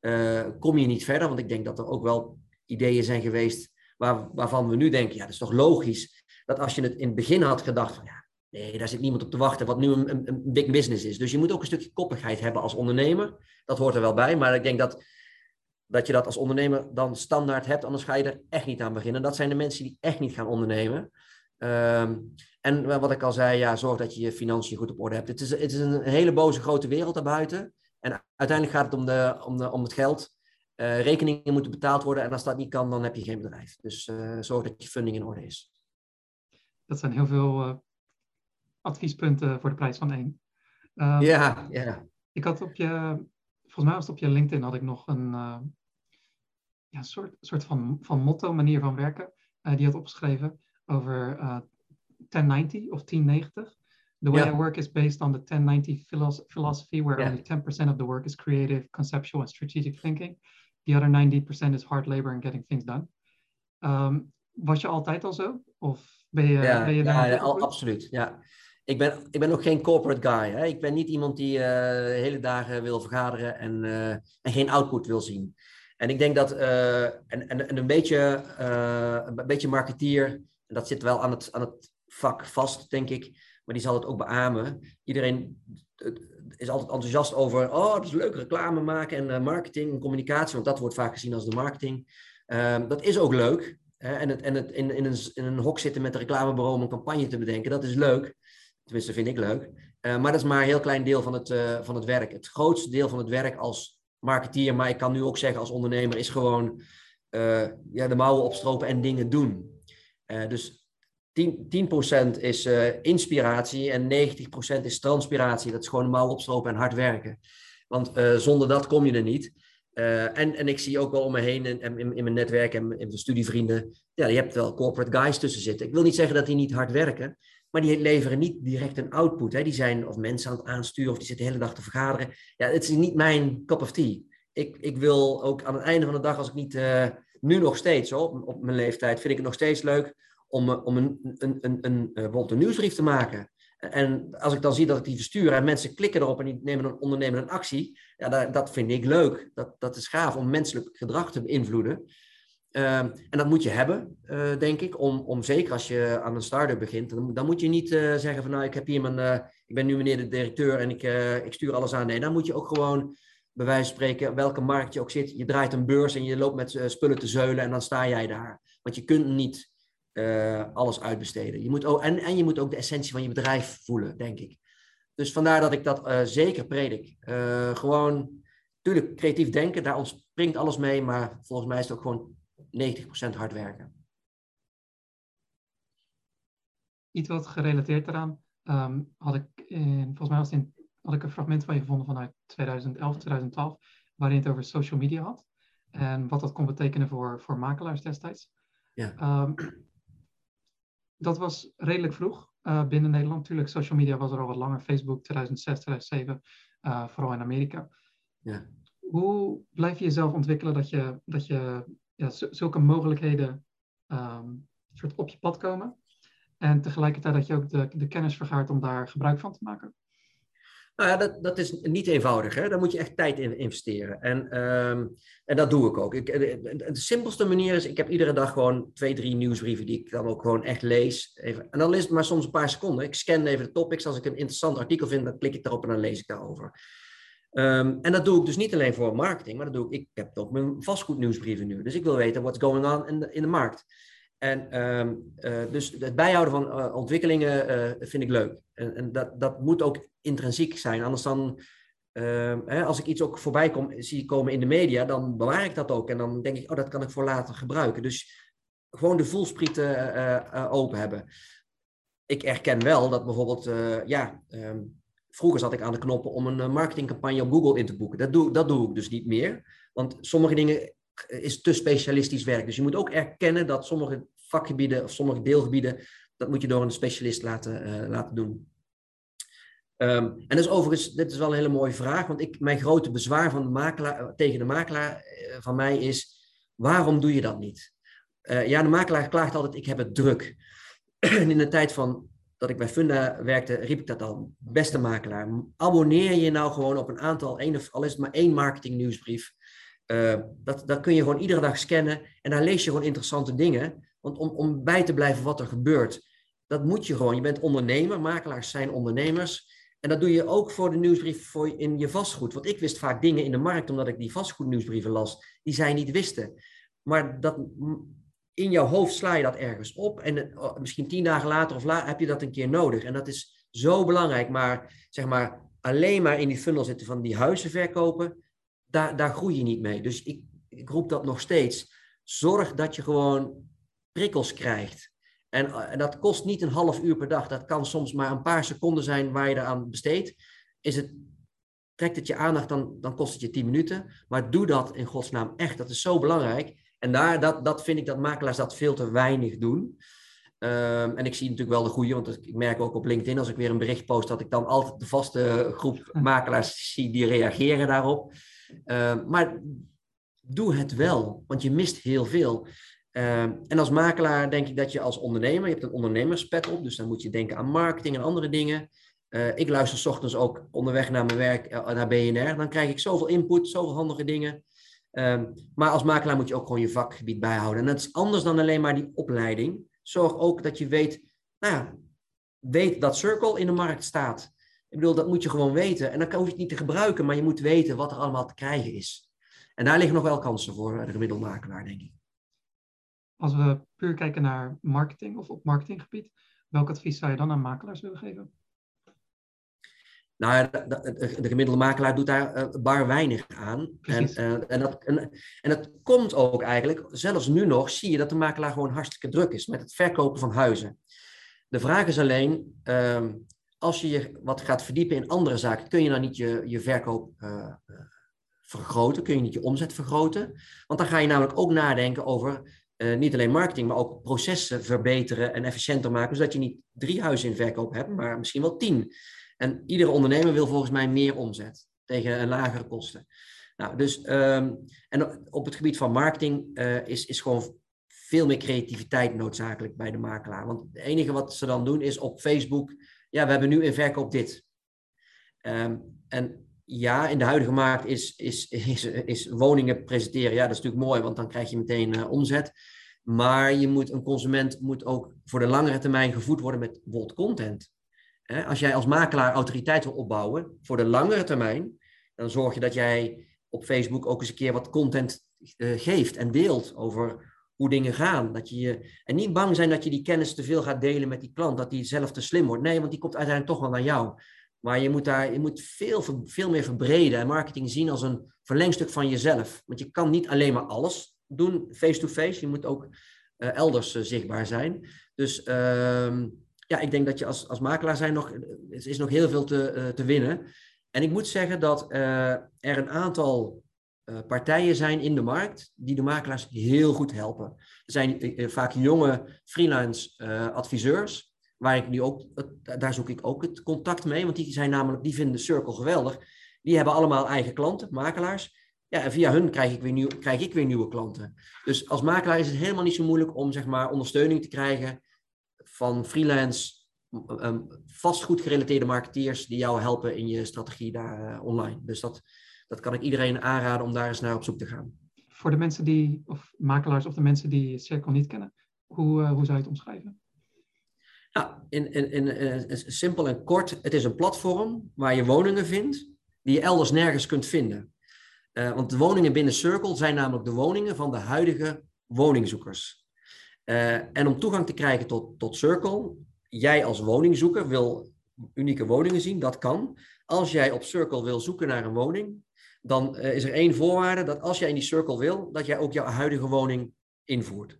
Speaker 2: uh, kom je niet verder. Want ik denk dat er ook wel ideeën zijn geweest waar, waarvan we nu denken, ja, dat is toch logisch dat als je het in het begin had gedacht van, ja, nee, daar zit niemand op te wachten, wat nu een, een, een big business is. Dus je moet ook een stukje koppigheid hebben als ondernemer. Dat hoort er wel bij, maar ik denk dat dat je dat als ondernemer dan standaard hebt, anders ga je er echt niet aan beginnen. Dat zijn de mensen die echt niet gaan ondernemen. Um, en wat ik al zei, ja, zorg dat je je financiën goed op orde hebt. Het is, het is een hele boze grote wereld daarbuiten. En uiteindelijk gaat het om, de, om, de, om het geld. Uh, rekeningen moeten betaald worden en als dat niet kan, dan heb je geen bedrijf. Dus uh, zorg dat je funding in orde is.
Speaker 1: Dat zijn heel veel uh, adviespunten voor de prijs van één.
Speaker 2: Um, ja, ja.
Speaker 1: Ik had op je, volgens mij was het op je LinkedIn, had ik nog een ja, soort, soort van, van motto, manier van werken. die had opgeschreven over uh, 1090 of 1090. The way yeah. I work is based on the 1090 philosoph philosophy, where yeah. only 10% of the work is creative, conceptual, and strategic thinking. The other 90% is hard labor and getting things done. Um, was je altijd al zo? Of ben je,
Speaker 2: ja,
Speaker 1: ben je
Speaker 2: daar? Ja, al, absoluut. Ja. Ik ben, ik ben ook geen corporate guy. Hè? Ik ben niet iemand die uh, hele dagen wil vergaderen en, uh, en geen output wil zien. En ik denk dat uh, en, en, en een, beetje, een beetje marketeer dat zit wel aan het, aan het vak vast, denk ik. Maar die zal het ook beamen. Iedereen is altijd enthousiast over, oh, het is leuk reclame maken en uh, marketing en communicatie, want dat wordt vaak gezien als de marketing. Uh, dat is ook leuk. Hè? En, het, en het in, in, een, in een hok zitten met een reclamebureau om een campagne te bedenken, dat is leuk. Tenminste, vind ik leuk. Uh, maar dat is maar een heel klein deel van het, uh, van het werk. Het grootste deel van het werk als marketeer, maar ik kan nu ook zeggen als ondernemer, is gewoon ja, de mouwen opstropen en dingen doen. Uh, dus 10%, 10 is uh, inspiratie en 90% is transpiratie. Dat is gewoon mouw opstropen en hard werken. Want uh, zonder dat kom je er niet. en, en ik zie ook wel om me heen in, in, in mijn netwerk en in mijn studievrienden. Ja, je hebt wel corporate guys tussen zitten. Ik wil niet zeggen dat die niet hard werken. Maar die leveren niet direct een output. Hè. Die zijn of mensen aan het aansturen of die zitten de hele dag te vergaderen. Ja, het is niet mijn cup of tea. Ik, ik wil ook aan het einde van de dag, als ik niet nu nog steeds op, op mijn leeftijd, vind ik het nog steeds leuk om, eh, om een, een, een, een, eh, bijvoorbeeld een nieuwsbrief te maken. En als ik dan zie dat ik die verstuur en mensen klikken erop en die nemen ondernemen een actie, ja, dat, dat vind ik leuk. Dat, dat is gaaf om menselijk gedrag te beïnvloeden. Uh, en dat moet je hebben, uh, denk ik, om, om zeker als je aan een start-up begint, dan, dan moet je niet zeggen van nou, ik heb hier mijn, ik ben nu meneer de directeur en ik, ik stuur alles aan. Nee, dan moet je ook gewoon, bij wijze van spreken, welke markt je ook zit, je draait een beurs en je loopt met spullen te zeulen en dan sta jij daar. Want je kunt niet uh, alles uitbesteden. Je moet ook, en, en je moet ook de essentie van je bedrijf voelen, denk ik. Dus vandaar dat ik dat uh, zeker predik. Gewoon, natuurlijk, creatief denken, daar ontspringt alles mee, maar volgens mij is het ook gewoon 90% hard werken.
Speaker 1: Iets wat gerelateerd eraan. ehm, had ik, volgens mij was het in, had ik een fragment van je gevonden vanuit 2011, 2012, waarin het over social media had. En wat dat kon betekenen voor, voor makelaars destijds.
Speaker 2: Ja.
Speaker 1: Ehm, dat was redelijk vroeg uh, binnen Nederland. Natuurlijk, social media was er al wat langer. Facebook 2006, 2007, uh, vooral in Amerika.
Speaker 2: Ja.
Speaker 1: Hoe blijf je jezelf ontwikkelen dat je, dat je ja, zulke mogelijkheden um, soort op je pad komen? En tegelijkertijd dat je ook de, de kennis vergaart om daar gebruik van te maken?
Speaker 2: Nou ja, dat, dat is niet eenvoudig. Hè? Daar moet je echt tijd in investeren. En, um, en dat doe ik ook. Ik, de, de, simpelste manier is, ik heb iedere dag gewoon twee, drie nieuwsbrieven die ik dan ook gewoon echt lees. Even. En dan lees het maar soms een paar seconden. Ik scan even de topics. Als ik een interessant artikel vind, dan klik ik daarop en dan lees ik daarover. Um, en dat doe ik dus niet alleen voor marketing, maar dat doe ik. Ik heb ook mijn vastgoednieuwsbrieven nu. Dus ik wil weten what's going on in de, in de markt. En um, dus het bijhouden van uh, ontwikkelingen uh, vind ik leuk. En, en, dat, dat moet ook intrinsiek zijn. Anders dan, hè, als ik iets ook voorbij kom, zie komen in de media, dan bewaar ik dat ook. En dan denk ik, oh, dat kan ik voor later gebruiken. Dus gewoon de voelsprieten open hebben. Ik erken wel dat bijvoorbeeld, ja, um, vroeger zat ik aan de knoppen om een marketingcampagne op Google in te boeken. Dat doe, dat doe ik dus niet meer. Want sommige dingen is te specialistisch werk. Dus je moet ook erkennen dat sommige vakgebieden of sommige deelgebieden, dat moet je door een specialist laten, uh, laten doen. Um, en dat is overigens, dit is wel een hele mooie vraag, want ik, mijn grote bezwaar van de makelaar, tegen de makelaar van mij is, waarom doe je dat niet? Ja, de makelaar klaagt altijd, ik heb het druk. en *clears throat* in de tijd van dat ik bij Funda werkte, riep ik dat al, beste makelaar, abonneer je nou gewoon op een aantal, één of al is het maar één marketing nieuwsbrief, uh, dat, kun je gewoon iedere dag scannen en daar lees je gewoon interessante dingen. Want om, om bij te blijven wat er gebeurt, dat moet je gewoon. Je bent ondernemer, makelaars zijn ondernemers. En dat doe je ook voor de nieuwsbrief voor in je vastgoed. Want ik wist vaak dingen in de markt, omdat ik die vastgoednieuwsbrieven las, die zij niet wisten. Maar dat, in jouw hoofd sla je dat ergens op. En oh, misschien tien dagen later of later heb je dat een keer nodig. En dat is zo belangrijk. Maar zeg maar, alleen maar in die funnel zitten van die huizen verkopen, daar, daar groei je niet mee. Dus ik, ik roep dat nog steeds. Zorg dat je gewoon prikkels krijgt. En, en, dat kost niet een half uur per dag. Dat kan soms maar een paar seconden zijn waar je eraan besteedt. Is het, trekt het je aandacht, dan, dan kost het je tien minuten. Maar doe dat in godsnaam echt. Dat is zo belangrijk. En daar, dat, dat vind ik dat makelaars dat veel te weinig doen. Um, en ik zie natuurlijk wel de goede, want ik merk ook op LinkedIn als ik weer een bericht post, dat ik dan altijd de vaste groep *laughs* makelaars zie die reageren daarop. Uh, maar doe het wel, want je mist heel veel. Uh, en als makelaar denk ik dat je als ondernemer, je hebt een ondernemerspet op, dus dan moet je denken aan marketing en andere dingen. Uh, ik luister s ochtends ook onderweg naar mijn werk, eh, naar BNR. Dan krijg ik zoveel input, zoveel handige dingen. Maar als makelaar moet je ook gewoon je vakgebied bijhouden. En dat is anders dan alleen maar die opleiding. Zorg ook dat je weet, nou ja, weet dat Circle in de markt staat. Ik bedoel, dat moet je gewoon weten. En dan hoef je het niet te gebruiken, maar je moet weten wat er allemaal te krijgen is. En daar liggen nog wel kansen voor de gemiddelde makelaar, denk ik.
Speaker 1: Als we puur kijken naar marketing of op marketinggebied, welk advies zou je dan aan makelaars willen geven?
Speaker 2: Nou, de, de, de, gemiddelde makelaar doet daar uh, bar weinig aan. En, uh, en, dat, en, en dat komt ook eigenlijk, zelfs nu nog, zie je dat de makelaar gewoon hartstikke druk is met het verkopen van huizen. De vraag is alleen, uh, als je je wat gaat verdiepen in andere zaken, kun je dan niet je, je verkoop uh, vergroten? Kun je niet je omzet vergroten? Want dan ga je namelijk ook nadenken over uh, niet alleen marketing, maar ook processen verbeteren en efficiënter maken, zodat je niet drie huizen in verkoop hebt, maar misschien wel tien. En iedere ondernemer wil volgens mij meer omzet tegen een lagere kosten. Nou, dus, um, en op het gebied van marketing is, is gewoon veel meer creativiteit noodzakelijk bij de makelaar. Want het enige wat ze dan doen is op Facebook ja, we hebben nu in verkoop dit. Um, en ja, in de huidige markt is, is, is, is, woningen presenteren, ja, dat is natuurlijk mooi, want dan krijg je meteen uh, omzet. Maar je moet, een consument moet ook voor de langere termijn gevoed worden met bijvoorbeeld content. Als jij als makelaar autoriteit wil opbouwen voor de langere termijn, dan zorg je dat jij op Facebook ook eens een keer wat content uh, geeft en deelt over hoe dingen gaan. Dat je je, en niet bang zijn dat je die kennis te veel gaat delen met die klant, dat die zelf te slim wordt. Nee, want die komt uiteindelijk toch wel naar jou. Maar je moet, daar, je moet veel, veel meer verbreden en marketing zien als een verlengstuk van jezelf. Want je kan niet alleen maar alles doen face-to-face. Je moet ook uh, elders uh, zichtbaar zijn. Dus uh, ja, ik denk dat je als, als makelaar zijn nog, er is nog heel veel te, te winnen. En ik moet zeggen dat er een aantal partijen zijn in de markt die de makelaars heel goed helpen. Er zijn vaak jonge freelance adviseurs, waar ik nu ook, daar zoek ik ook het contact mee, want die zijn namelijk, die vinden de Circle geweldig. Die hebben allemaal eigen klanten, makelaars. Ja, en via hun krijg ik, weer nieuw, krijg ik weer nieuwe klanten. Dus als makelaar is het helemaal niet zo moeilijk om zeg maar, ondersteuning te krijgen van freelance, vastgoed gerelateerde marketeers die jou helpen in je strategie daar online. Dus dat, dat kan ik iedereen aanraden om daar eens naar op zoek te gaan.
Speaker 1: Voor de mensen die, of makelaars of de mensen die Circle niet kennen, hoe, uh, hoe zou je het omschrijven?
Speaker 2: Nou, in, in, in, in, simpel en kort, het is een platform waar je woningen vindt die je elders nergens kunt vinden. Uh, want de woningen binnen Circle zijn namelijk de woningen van de huidige woningzoekers. Uh, en om toegang te krijgen tot, tot Circle, jij als woningzoeker wil unieke woningen zien, dat kan. Als jij op Circle wil zoeken naar een woning, dan uh, is er één voorwaarde dat als jij in die Circle wil, dat jij ook jouw huidige woning invoert.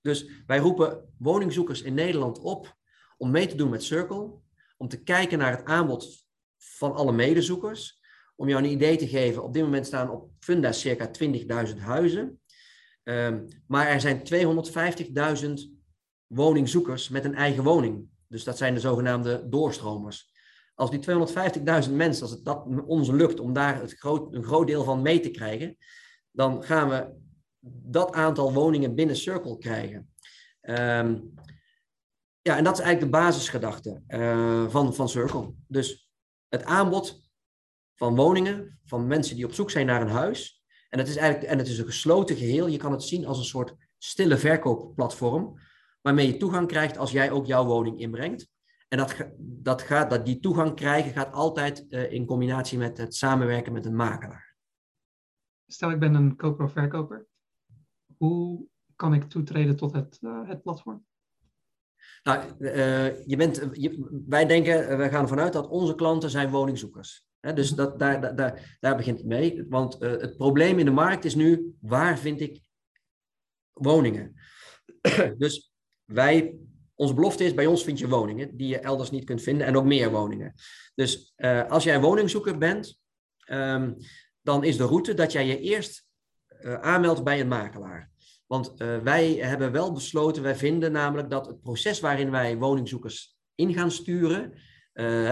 Speaker 2: Dus wij roepen woningzoekers in Nederland op om mee te doen met Circle, om te kijken naar het aanbod van alle medezoekers om jou een idee te geven, op dit moment staan op Funda circa 20.000 huizen. Um, maar er zijn 250.000 woningzoekers met een eigen woning. Dus dat zijn de zogenaamde doorstromers. Als die 250.000 mensen, als het dat ons lukt om daar groot, een groot deel van mee te krijgen, dan gaan we dat aantal woningen binnen Circle krijgen. Um, ja, en dat is eigenlijk de basisgedachte uh, van, van Circle. Dus het aanbod van woningen, van mensen die op zoek zijn naar een huis. En het is eigenlijk en het is een gesloten geheel. Je kan het zien als een soort stille verkoopplatform, waarmee je toegang krijgt als jij ook jouw woning inbrengt. En dat, dat gaat, dat die toegang krijgen gaat altijd uh, in combinatie met het samenwerken met een makelaar.
Speaker 1: Stel, ik ben een koper of verkoper. Hoe kan ik toetreden tot het, uh, het platform?
Speaker 2: Nou, uh, je bent, je, wij denken, wij gaan ervan uit dat onze klanten zijn woningzoekers dus mhm. dat, daar, daar, daar begint het mee. Want het probleem in de markt is nu, waar vind ik woningen? *clears throat* dus wij, onze belofte is, bij ons vind je woningen die je elders niet kunt vinden en ook meer woningen. Dus uh, als jij woningzoeker bent, um, dan is de route dat jij je eerst uh, aanmeldt bij een makelaar. Want wij hebben wel besloten, wij vinden namelijk dat het proces waarin wij woningzoekers in gaan sturen,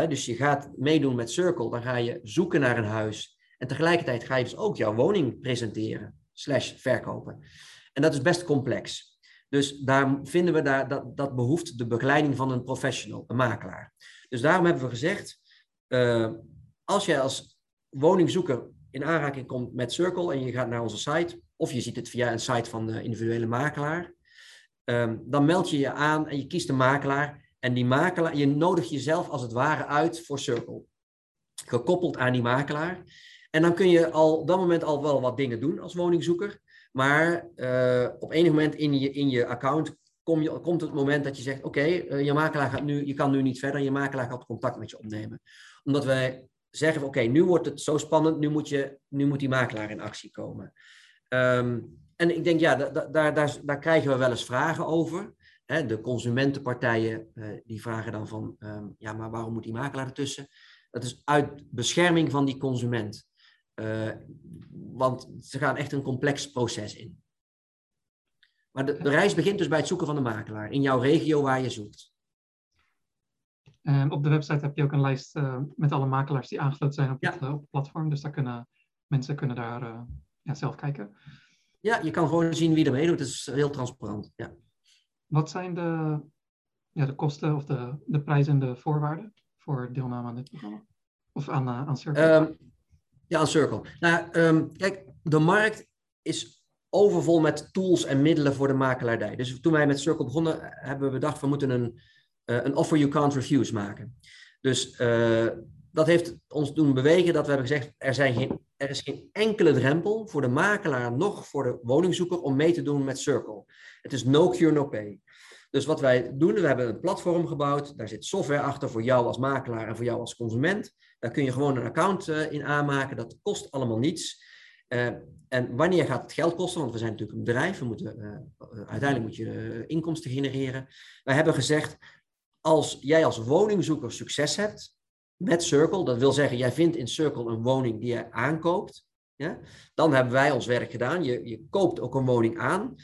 Speaker 2: dus je gaat meedoen met Circle, dan ga je zoeken naar een huis. En tegelijkertijd ga je dus ook jouw woning presenteren, slash verkopen. En dat is best complex. Dus daar vinden we daar, dat, dat behoeft de begeleiding van een professional, een makelaar. Dus daarom hebben we gezegd, uh, als jij als woningzoeker in aanraking komt met Circle en je gaat naar onze site, of je ziet het via een site van de individuele makelaar, um, dan meld je je aan en je kiest een makelaar en die makelaar, je nodigt jezelf als het ware uit voor Circle. Gekoppeld aan die makelaar. En dan kun je al op dat moment al wel wat dingen doen als woningzoeker. Maar uh, op enig moment in je, in je account kom je, komt het moment dat je zegt: Oké, uh, je makelaar gaat nu, je kan nu niet verder, je makelaar gaat contact met je opnemen. Omdat wij zeggen: Oké, nu wordt het zo spannend, nu moet, je, nu moet die makelaar in actie komen. Um, en ik denk, ja, daar, daar, daar, krijgen we wel eens vragen over de consumentenpartijen uh, die vragen dan van, um, ja, maar waarom moet die makelaar ertussen? Dat is uit bescherming van die consument. Want ze gaan echt een complex proces in. Maar de, de, reis begint dus bij het zoeken van de makelaar in jouw regio waar je zoekt.
Speaker 1: En op de website heb je ook een lijst uh, met alle makelaars die aangesloten zijn op, ja. het, op het platform. Dus daar kunnen mensen kunnen daar ja, zelf kijken.
Speaker 2: Ja, je kan gewoon zien wie er meedoet. Het is heel transparant. Ja.
Speaker 1: Wat zijn de, ja, de kosten of de, de prijzen en de voorwaarden voor deelname aan dit programma? Of aan, aan Circle? Um,
Speaker 2: ja, aan Circle. Nou, um, kijk, de markt is overvol met tools en middelen voor de makelaardij. Dus toen wij met Circle begonnen, hebben we bedacht, we moeten een, uh, een offer you can't refuse maken. Dus uh, dat heeft ons doen bewegen dat we hebben gezegd, er, zijn er is geen enkele drempel voor de makelaar, nog voor de woningzoeker, om mee te doen met Circle. Het is no cure, no pay. Dus wat wij doen, we hebben een platform gebouwd, daar zit software achter voor jou als makelaar en voor jou als consument. Daar kun je gewoon een account uh, in aanmaken, dat kost allemaal niets. Uh, en wanneer gaat het geld kosten? Want we zijn natuurlijk een bedrijf, we moeten, uh, uiteindelijk moet je inkomsten genereren. Wij hebben gezegd, als jij als woningzoeker succes hebt met Circle, dat wil zeggen, jij vindt in Circle een woning die je aankoopt, ja, dan hebben wij ons werk gedaan. Je, je koopt ook een woning aan.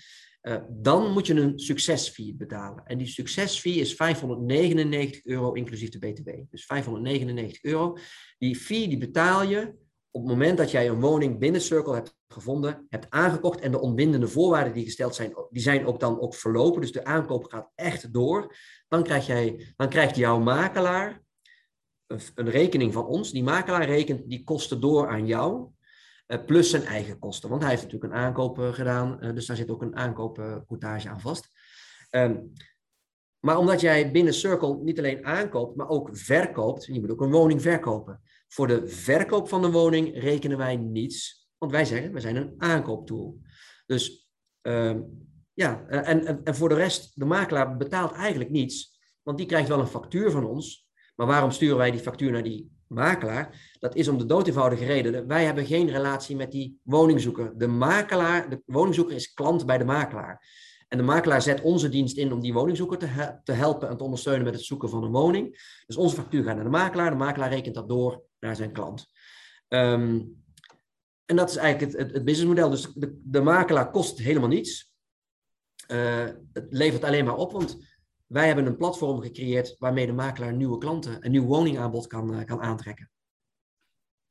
Speaker 2: Uh, dan moet je een succesfee betalen. En die succesfee is 599 euro inclusief de BTW. Dus 599 euro. Die fee die betaal je op het moment dat jij een woning binnen Circle hebt gevonden, hebt aangekocht en de ontbindende voorwaarden die gesteld zijn, die zijn ook dan ook verlopen. Dus de aankoop gaat echt door. Dan, krijg jij, dan krijgt jouw makelaar een, een rekening van ons. Die makelaar rekent die kosten door aan jou. Uh, plus zijn eigen kosten. Want hij heeft natuurlijk een aankoop uh, gedaan. Uh, dus daar zit ook een aankoopcoutage aan vast. Um, maar omdat jij binnen Circle niet alleen aankoopt, maar ook verkoopt. Je moet ook een woning verkopen. Voor de verkoop van de woning rekenen wij niets. Want wij zeggen, we zijn een aankooptool. Dus uh, ja, en, en voor de rest, de makelaar betaalt eigenlijk niets. Want die krijgt wel een factuur van ons. Maar waarom sturen wij die factuur naar die makelaar? Dat is om de dood eenvoudige reden. Wij hebben geen relatie met die woningzoeker. De makelaar, de woningzoeker is klant bij de makelaar. En de makelaar zet onze dienst in om die woningzoeker te, te helpen en te ondersteunen met het zoeken van een woning. Dus onze factuur gaat naar de makelaar. De makelaar rekent dat door naar zijn klant. Um, en dat is eigenlijk het, het, businessmodel. Dus de, de, makelaar kost helemaal niets. Uh, het levert alleen maar op, want wij hebben een platform gecreëerd waarmee de makelaar nieuwe klanten, een nieuw woningaanbod kan, uh, kan aantrekken.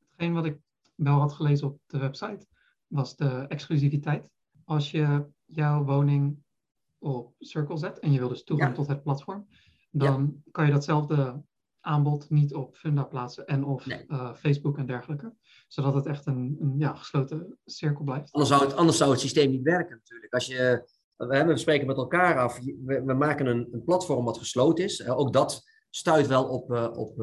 Speaker 1: Hetgeen wat ik wel had gelezen op de website was de exclusiviteit. Als je jouw woning op Circle zet en je wil dus toegang ja. tot het platform, dan ja. kan je datzelfde aanbod niet op Funda plaatsen en of nee. uh, Facebook en dergelijke. Zodat het echt een, een ja, gesloten cirkel blijft.
Speaker 2: Anders zou, het, anders zou het systeem niet werken natuurlijk. Als je, we, spreken met elkaar af, we, maken een, een, platform wat gesloten is. Uh, ook dat stuit wel op, uh, op,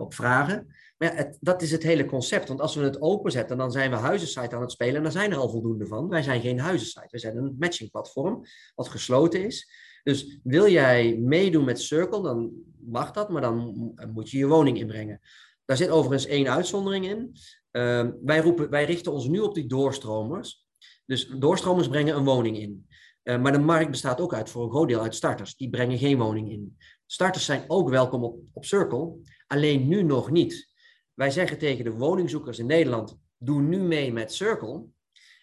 Speaker 2: op vragen. Maar ja, dat is het hele concept. Want als we het openzetten, dan zijn we huizensite aan het spelen. En daar zijn er al voldoende van. Wij zijn geen huizensite. We zijn een matchingplatform wat gesloten is. Dus wil jij meedoen met Circle, dan mag dat, maar dan moet je je woning inbrengen. Daar zit overigens één uitzondering in. Uh, wij, roepen, wij richten ons nu op die doorstromers. Dus doorstromers brengen een woning in. Uh, maar de markt bestaat ook uit voor een groot deel uit starters. Die brengen geen woning in. Starters zijn ook welkom op, op Circle, alleen nu nog niet. Wij zeggen tegen de woningzoekers in Nederland: doe nu mee met Circle.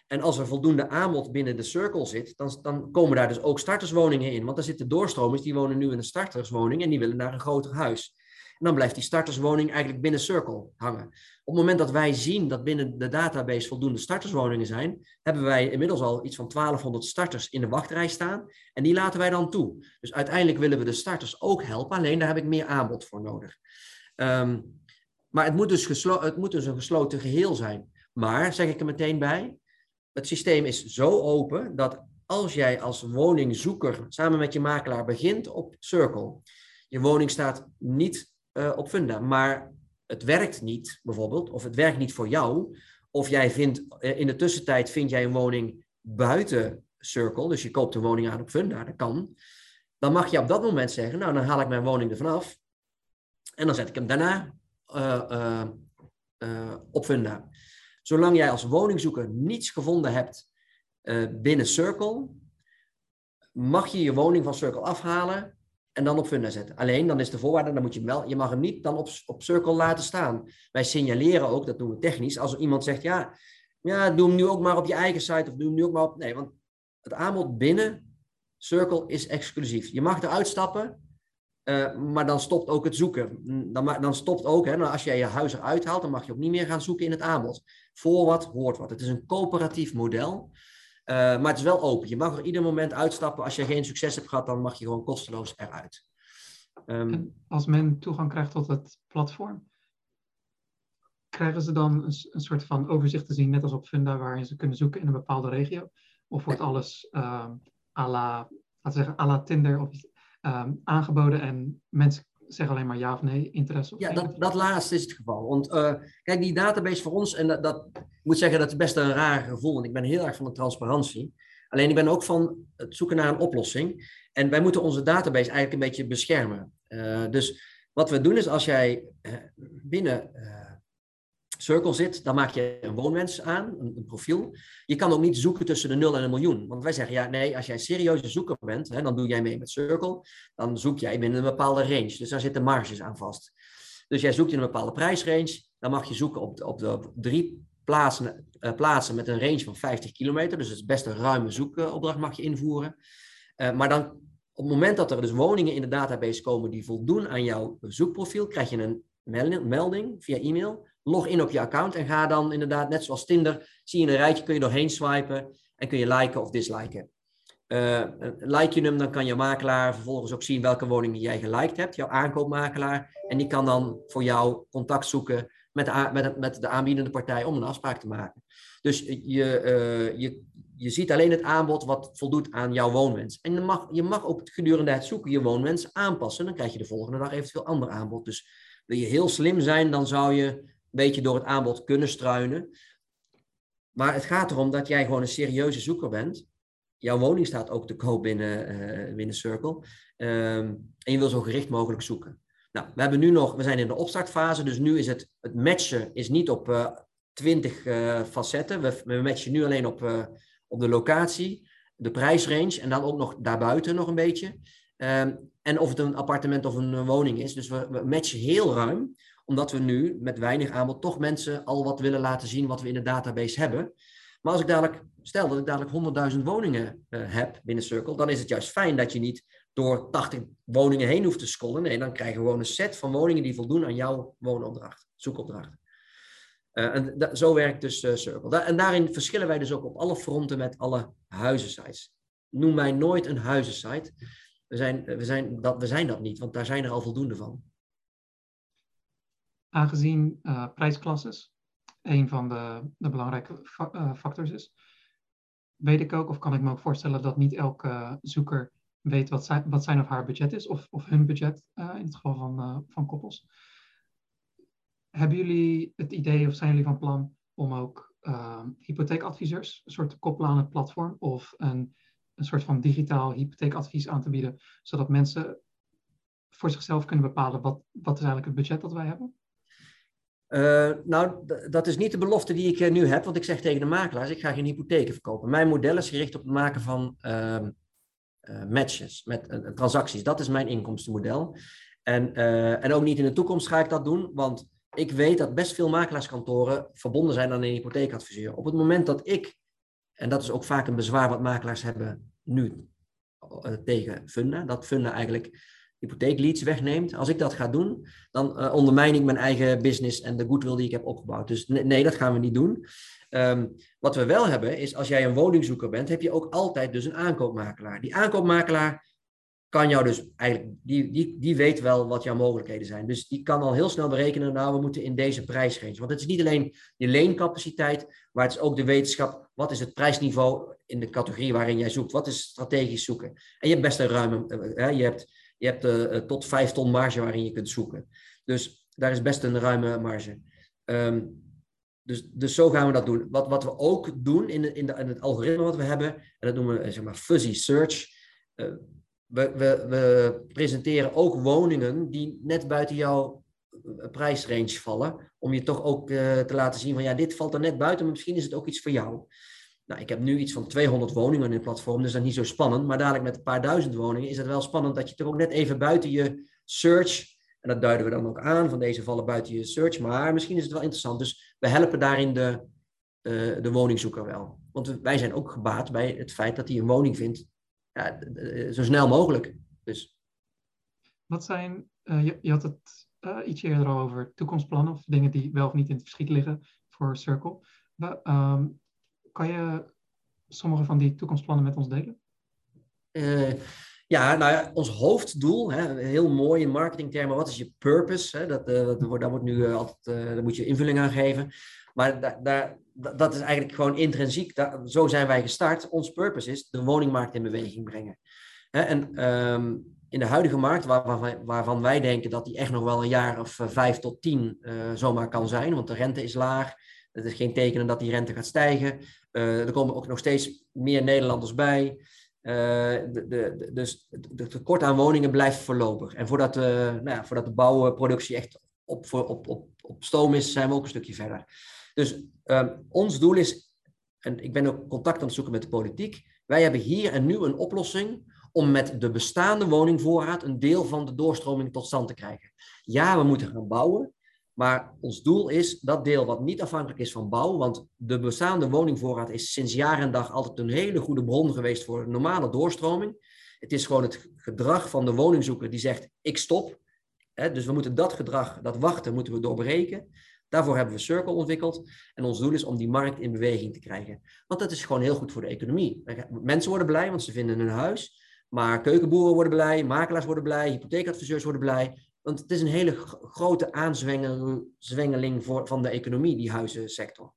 Speaker 2: En als er voldoende aanbod binnen de circle zit, dan, dan komen daar dus ook starterswoningen in. Want er zitten doorstromers, die wonen nu in een starterswoning en die willen naar een groter huis. En dan blijft die starterswoning eigenlijk binnen Circle hangen. Op het moment dat wij zien dat binnen de database voldoende starterswoningen zijn, hebben wij inmiddels al iets van 1200 starters in de wachtrij staan. En die laten wij dan toe. Dus uiteindelijk willen we de starters ook helpen, alleen daar heb ik meer aanbod voor nodig. Um, maar het moet, dus het moet dus een gesloten geheel zijn. Maar, zeg ik er meteen bij, het systeem is zo open dat als jij als woningzoeker samen met je makelaar begint op Circle, je woning staat niet uh, op Funda, maar het werkt niet bijvoorbeeld, of het werkt niet voor jou, of jij vindt uh, in de tussentijd vind jij een woning buiten Circle, dus je koopt een woning aan op Funda, dat kan, dan mag je op dat moment zeggen, nou dan haal ik mijn woning ervan af en dan zet ik hem daarna uh, op Funda. Zolang jij als woningzoeker niets gevonden hebt binnen Circle, mag je je woning van Circle afhalen en dan op Funda zetten. Alleen dan is de voorwaarde, dan moet je, wel, je mag hem niet dan op, op Circle laten staan. Wij signaleren ook, dat doen we technisch, als iemand zegt, ja, ja, doe hem nu ook maar op je eigen site of doe hem nu ook maar op... Nee, want het aanbod binnen Circle is exclusief. Je mag eruit stappen, uh, maar dan stopt ook het zoeken. Dan, dan stopt ook, hè, nou, als jij je huis eruit haalt, dan mag je ook niet meer gaan zoeken in het aanbod. Voor wat hoort wat. Het is een coöperatief model, uh, maar het is wel open. Je mag er ieder moment uitstappen. Als je geen succes hebt gehad, dan mag je gewoon kosteloos eruit.
Speaker 1: Um, als men toegang krijgt tot het platform, krijgen ze dan een, soort van overzicht te zien, net als op Funda, waarin ze kunnen zoeken in een bepaalde regio? Of wordt alles uh, à la, laten we zeggen, à Tinder of um, aangeboden en mensen zeggen alleen maar ja of nee, interesse? Of
Speaker 2: ja, dat, dat laatste is het geval. Want uh, kijk, die database voor ons, en dat, dat ik moet zeggen, dat is best een raar gevoel, want ik ben heel erg van de transparantie. Alleen ik ben ook van het zoeken naar een oplossing. En wij moeten onze database eigenlijk een beetje beschermen. Uh, dus wat we doen is als jij uh, binnen Circle zit, dan maak je een woonwens aan, een, profiel. Je kan ook niet zoeken tussen de 0 en een miljoen. Want wij zeggen, ja, nee, als jij een serieuze zoeker bent, hè, dan doe jij mee met Circle. Dan zoek jij binnen een bepaalde range. Dus daar zitten marges aan vast. Dus jij zoekt in een bepaalde prijsrange. Dan mag je zoeken op, op, de, drie plaatsen, uh, plaatsen met een range van 50 kilometer. Dus het is best een ruime zoekopdracht mag je invoeren. Uh, maar dan op het moment dat er dus woningen in de database komen die voldoen aan jouw zoekprofiel, krijg je een melding via e-mail. Log in op je account en ga dan inderdaad, net zoals Tinder, zie je een rijtje, kun je doorheen swipen en kun je liken of disliken. Uh, like je hem, dan kan je makelaar vervolgens ook zien welke woningen jij geliked hebt, jouw aankoopmakelaar. En die kan dan voor jou contact zoeken met de, met, met de aanbiedende partij om een afspraak te maken. Dus je, uh, je, je ziet alleen het aanbod wat voldoet aan jouw woonwens. En je mag, je mag ook gedurende het zoeken je woonwens aanpassen. Dan krijg je de volgende dag eventueel ander aanbod. Dus wil je heel slim zijn, dan zou je beetje door het aanbod kunnen struinen. Maar het gaat erom dat jij gewoon een serieuze zoeker bent. Jouw woning staat ook te koop binnen, uh, binnen Circle. Um, en je wil zo gericht mogelijk zoeken. Nou, we hebben nu nog, we zijn in de opstartfase, dus nu is het, het matchen is niet op uh, 20 uh, facetten. We, we matchen nu alleen op, op de locatie, de prijsrange en dan ook nog daarbuiten nog een beetje. Um, en of het een appartement of een woning is. Dus we matchen heel ruim, omdat we nu met weinig aanbod toch mensen al wat willen laten zien wat we in de database hebben. Maar als ik dadelijk, stel dat ik dadelijk 100.000 woningen uh, heb binnen Circle, dan is het juist fijn dat je niet door 80 woningen heen hoeft te scrollen. Nee, dan krijg je gewoon een set van woningen die voldoen aan jouw woonopdracht, zoekopdracht. Uh, en zo werkt dus uh, Circle. En daarin verschillen wij dus ook op alle fronten met alle huizensites. Noem mij nooit een huizensite. We zijn, we, zijn dat, we zijn dat niet, want daar zijn er al voldoende van.
Speaker 1: Aangezien uh, prijsklasses een van de, de belangrijke fa uh, factors is, weet ik ook, of kan ik me ook voorstellen dat niet elke zoeker weet wat zijn, wat zijn of haar budget is, of, of hun budget in het geval van, van koppels. Hebben jullie het idee of zijn jullie van plan om ook hypotheekadviseurs, een soort te koppelen aan het platform, of een een soort van digitaal hypotheekadvies aan te bieden, zodat mensen voor zichzelf kunnen bepalen wat, wat is eigenlijk het budget dat wij hebben?
Speaker 2: Uh, nou, dat is niet de belofte die ik nu heb, want ik zeg tegen de makelaars, ik ga geen hypotheken verkopen. Mijn model is gericht op het maken van uh, uh, matches, met transacties. Dat is mijn inkomstenmodel. En, en ook niet in de toekomst ga ik dat doen, want ik weet dat best veel makelaarskantoren verbonden zijn aan een hypotheekadviseur. Op het moment dat ik en dat is ook vaak een bezwaar wat makelaars hebben nu tegen Funda. Dat Funda eigenlijk hypotheekleads wegneemt. Als ik dat ga doen, dan uh, ondermijn ik mijn eigen business en de goodwill die ik heb opgebouwd. Dus nee, dat gaan we niet doen. Um, wat we wel hebben is, als jij een woningzoeker bent, heb je ook altijd dus een aankoopmakelaar. Die aankoopmakelaar kan jou dus eigenlijk, die, die, die weet wel wat jouw mogelijkheden zijn. Dus die kan al heel snel berekenen, nou, we moeten in deze prijsrange. Want het is niet alleen je leencapaciteit, maar het is ook de wetenschap, wat is het prijsniveau in de categorie waarin jij zoekt? Wat is strategisch zoeken? En je hebt best een ruime, uh, je hebt, je hebt uh, tot vijf ton marge waarin je kunt zoeken. Dus daar is best een ruime marge. Um, dus, dus zo gaan we dat doen. Wat, wat we ook doen in, in, de, in het algoritme wat we hebben, en dat noemen we zeg maar fuzzy search. We, we, we, presenteren ook woningen die net buiten jouw eh, prijsrange vallen. Om je toch ook te laten zien van ja, dit valt er net buiten, maar misschien is het ook iets voor jou. Nou, ik heb nu iets van 200 woningen in het platform, dus dat is niet zo spannend. Maar dadelijk met een paar duizend woningen is het wel spannend dat je toch ook net even buiten je search. En dat duiden we dan ook aan, van deze vallen buiten je search. Maar misschien is het wel interessant. Dus we helpen daarin de, uh, de woningzoeker wel. Want wij zijn ook gebaat bij het feit dat hij een woning vindt ja, zo snel mogelijk. Dus.
Speaker 1: Wat zijn, uh, je, je, had het uh, ietsje eerder over toekomstplannen of dingen die wel of niet in het verschiet liggen voor Circle. Um, kan je sommige van die toekomstplannen met ons delen?
Speaker 2: Uh, ja, nou ons hoofddoel, hè, heel mooi in marketingtermen, wat is je purpose? Hè? Dat, dat, dat, daar, wordt nu altijd, daar moet je invulling aan geven. Maar da, da, dat is eigenlijk gewoon intrinsiek. Zo zijn wij gestart. Ons purpose is de woningmarkt in beweging brengen. Hè, en um, in de huidige markt, waar, waar, waarvan wij denken dat die echt nog wel een jaar of uh, vijf tot tien uh, zomaar kan zijn, want de rente is laag. Het is geen tekenen dat die rente gaat stijgen. Uh, er komen ook nog steeds meer Nederlanders bij. De, de, dus het tekort aan woningen blijft voorlopig. En voordat, nou ja, voordat de bouwproductie echt op, op, op, op stoom is, zijn we ook een stukje verder. Dus ehm, ons doel is, en ik ben ook contact aan het zoeken met de politiek, wij hebben hier en nu een oplossing om met de bestaande woningvoorraad een deel van de doorstroming tot stand te krijgen. Ja, we moeten gaan bouwen, maar ons doel is dat deel wat niet afhankelijk is van bouw, want de bestaande woningvoorraad is sinds jaar en dag altijd een hele goede bron geweest voor normale doorstroming. Het is gewoon het gedrag van de woningzoeker die zegt, ik stop. dus we moeten dat gedrag, dat wachten, moeten we doorbreken. Daarvoor hebben we Circle ontwikkeld. En ons doel is om die markt in beweging te krijgen. Want dat is gewoon heel goed voor de economie. Mensen worden blij, want ze vinden een huis. Maar keukenboeren worden blij, makelaars worden blij, hypotheekadviseurs worden blij. Want het is een hele grote aanzwengeling voor, van de economie, die huizensector.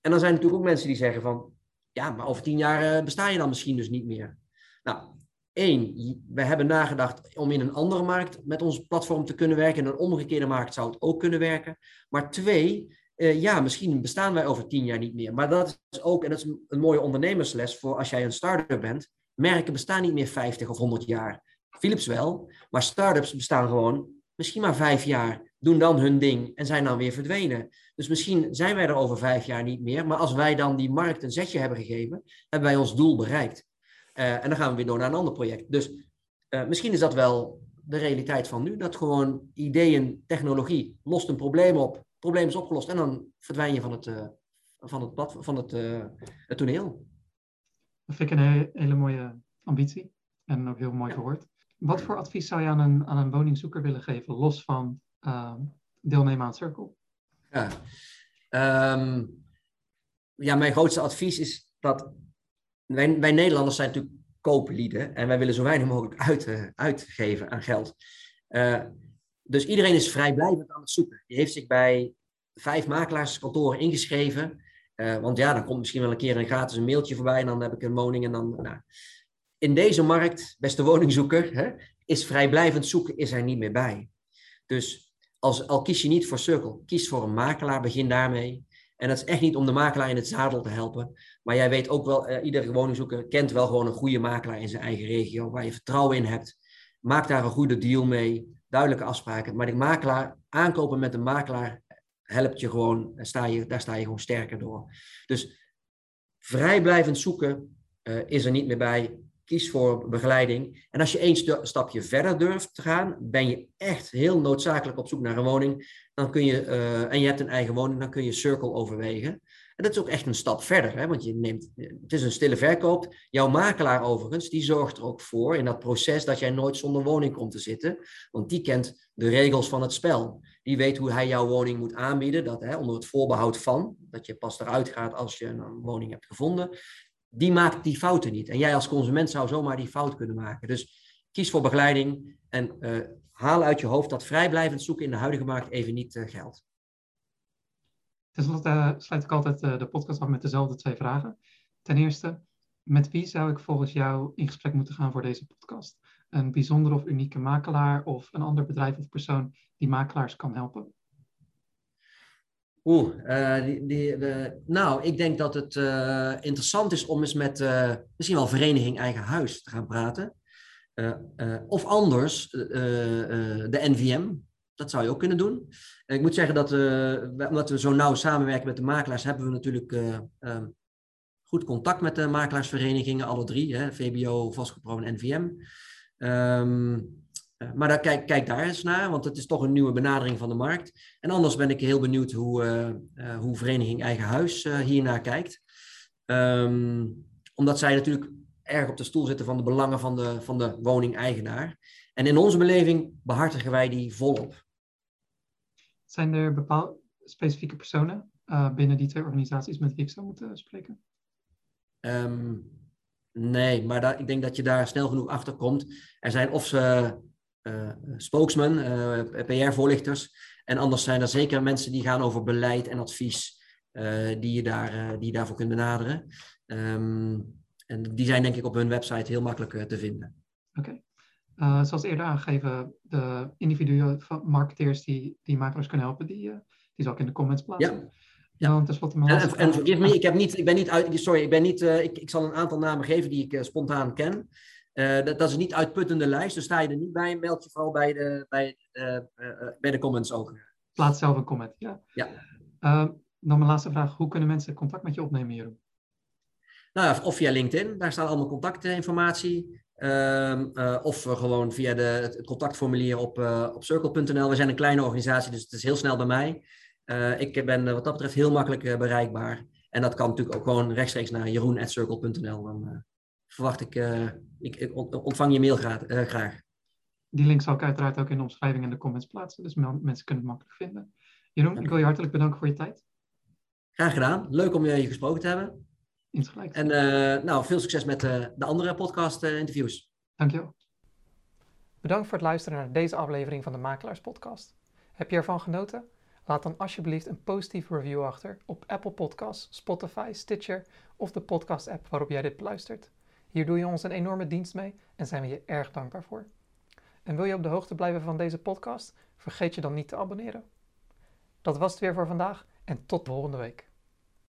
Speaker 2: En dan zijn natuurlijk ook mensen die zeggen van, ja, maar over tien jaar eh, besta je dan misschien dus niet meer. Nou, één, we hebben nagedacht om in een andere markt met ons platform te kunnen werken. In een omgekeerde markt zou het ook kunnen werken. Maar twee, uh, ja, misschien bestaan wij over tien jaar niet meer. Maar dat is ook, en dat is een, een mooie ondernemersles voor als jij een start-up bent. Merken bestaan niet meer 50 of 100 jaar. Philips wel, maar start-ups bestaan gewoon misschien maar vijf jaar, doen dan hun ding en zijn dan weer verdwenen. Dus misschien zijn wij er over vijf jaar niet meer, maar als wij dan die markt een zetje hebben gegeven, hebben wij ons doel bereikt. Uh, en dan gaan we weer door naar een ander project. Dus uh, misschien is dat wel de realiteit van nu, dat gewoon ideeën, technologie lost een probleem op, het probleem is opgelost en dan verdwijn je van het, uh, van het, pad, van het, het toneel.
Speaker 1: Dat vind ik een hele mooie ambitie en ook heel mooi gehoord. Wat voor advies zou je aan een, aan een woningzoeker willen geven, los van uh, deelnemen aan Circle?
Speaker 2: Ja. Um, ja, mijn grootste advies is dat wij, wij Nederlanders zijn natuurlijk kooplieden en wij willen zo weinig mogelijk uit, uh, uitgeven aan geld. Uh, dus iedereen is vrijblijvend aan het zoeken. Die heeft zich bij vijf makelaarskantoren ingeschreven. Uh, want ja, dan komt misschien wel een keer een gratis een mailtje voorbij en dan heb ik een woning en dan. Nou, in deze markt, beste woningzoeker, hè, is vrijblijvend zoeken is er niet meer bij. Dus als, al kies je niet voor Circle, kies voor een makelaar, begin daarmee. En dat is echt niet om de makelaar in het zadel te helpen. Maar jij weet ook wel, uh, iedere woningzoeker kent wel gewoon een goede makelaar in zijn eigen regio, waar je vertrouwen in hebt. Maak daar een goede deal mee, duidelijke afspraken. Maar die makelaar, aankopen met een makelaar, helpt je gewoon, daar sta je, daar sta je gewoon sterker door. Dus vrijblijvend zoeken uh, is er niet meer bij kies voor begeleiding. En als je één stapje verder durft te gaan, ben je echt heel noodzakelijk op zoek naar een woning. Dan kun je, uh, en je hebt een eigen woning, dan kun je Circle overwegen. En dat is ook echt een stap verder, hè? want je neemt, het is een stille verkoop. Jouw makelaar overigens, die zorgt er ook voor in dat proces dat jij nooit zonder woning komt te zitten. Want die kent de regels van het spel. Die weet hoe hij jouw woning moet aanbieden, dat, hè, onder het voorbehoud van, dat je pas eruit gaat als je een woning hebt gevonden die maakt die fouten niet. En jij als consument zou zomaar die fout kunnen maken. Dus kies voor begeleiding en uh, haal uit je hoofd dat vrijblijvend zoeken in de huidige markt even niet uh, geldt.
Speaker 1: Ten slotte uh, sluit ik altijd de podcast af met dezelfde twee vragen. Ten eerste, met wie zou ik volgens jou in gesprek moeten gaan voor deze podcast? Een bijzondere of unieke makelaar of een ander bedrijf of persoon die makelaars kan helpen?
Speaker 2: Oeh, uh, die, die, de, nou, ik denk dat het uh, interessant is om eens met misschien wel Vereniging Eigen Huis te gaan praten. of anders, de NVM, dat zou je ook kunnen doen. ik moet zeggen dat, omdat we zo nauw samenwerken met de makelaars, hebben we natuurlijk um, goed contact met de makelaarsverenigingen, alle drie, hè, VBO, Vosgepro en NVM. Um, eh, maar daar, kijk, kijk daar eens naar, want het is toch een nieuwe benadering van de markt. En anders ben ik heel benieuwd hoe, uh, hoe Vereniging Eigen Huis hiernaar kijkt. Um, omdat zij natuurlijk erg op de stoel zitten van de belangen van de, van de woningeigenaar. En in onze beleving behartigen wij die volop.
Speaker 1: Zijn er bepaalde specifieke personen binnen die twee organisaties met wie ik zou moeten spreken?
Speaker 2: Um, nee, maar ik denk dat je daar snel genoeg achter komt. Er zijn of ze uh, spokesman, uh, PR-voorlichters. En anders zijn er zeker mensen die gaan over beleid en advies, die, je daar, die je daarvoor kunt benaderen. Um, en die zijn denk ik op hun website heel makkelijk te vinden.
Speaker 1: Oké. Okay. zoals eerder aangegeven, de individuele marketeers die, die makelaars kunnen helpen, die, die zal ik in de comments plaatsen. Ja.
Speaker 2: Ja. Dan tenslotte en, en vergeef me, ik, heb niet, ik ben niet uit, sorry, ik ben niet, ik, ik zal een aantal namen geven die ik spontaan ken. Uh, dat, dat, is een niet uitputtende lijst, dus sta je er niet bij, meld je vooral bij de, bij, uh, bij de comments ook.
Speaker 1: Plaats zelf een comment, ja.
Speaker 2: Ja.
Speaker 1: Dan mijn laatste vraag. Hoe kunnen mensen contact met je opnemen, Jeroen?
Speaker 2: Nou ja, of via LinkedIn, daar staat allemaal contactinformatie. Uh, of gewoon via de, het contactformulier op, op circle.nl. We zijn een kleine organisatie, dus het is heel snel bij mij. Ik ben wat dat betreft heel makkelijk bereikbaar. En dat kan natuurlijk ook gewoon rechtstreeks naar jeroen.circle.nl. Dan verwacht ik, ik, ik, ontvang je mail graag, graag.
Speaker 1: Die link zal ik uiteraard ook in de omschrijving en de comments plaatsen. Dus mensen kunnen het makkelijk vinden. Jeroen, ik wil je hartelijk bedanken voor je tijd.
Speaker 2: Graag gedaan. Leuk om je gesproken te hebben.
Speaker 1: Insgelijks.
Speaker 2: En uh, nou, veel succes met uh, de andere podcast-interviews. Uh,
Speaker 1: Dankjewel. Bedankt voor het luisteren naar deze aflevering van de Makelaars Podcast. Heb je ervan genoten? Laat dan alsjeblieft een positieve review achter op Apple Podcasts, Spotify, Stitcher of de podcast-app waarop jij dit beluistert. Hier doe je ons een enorme dienst mee en zijn we je erg dankbaar voor. En wil je op de hoogte blijven van deze podcast? Vergeet je dan niet te abonneren. Dat was het weer voor vandaag en tot volgende week.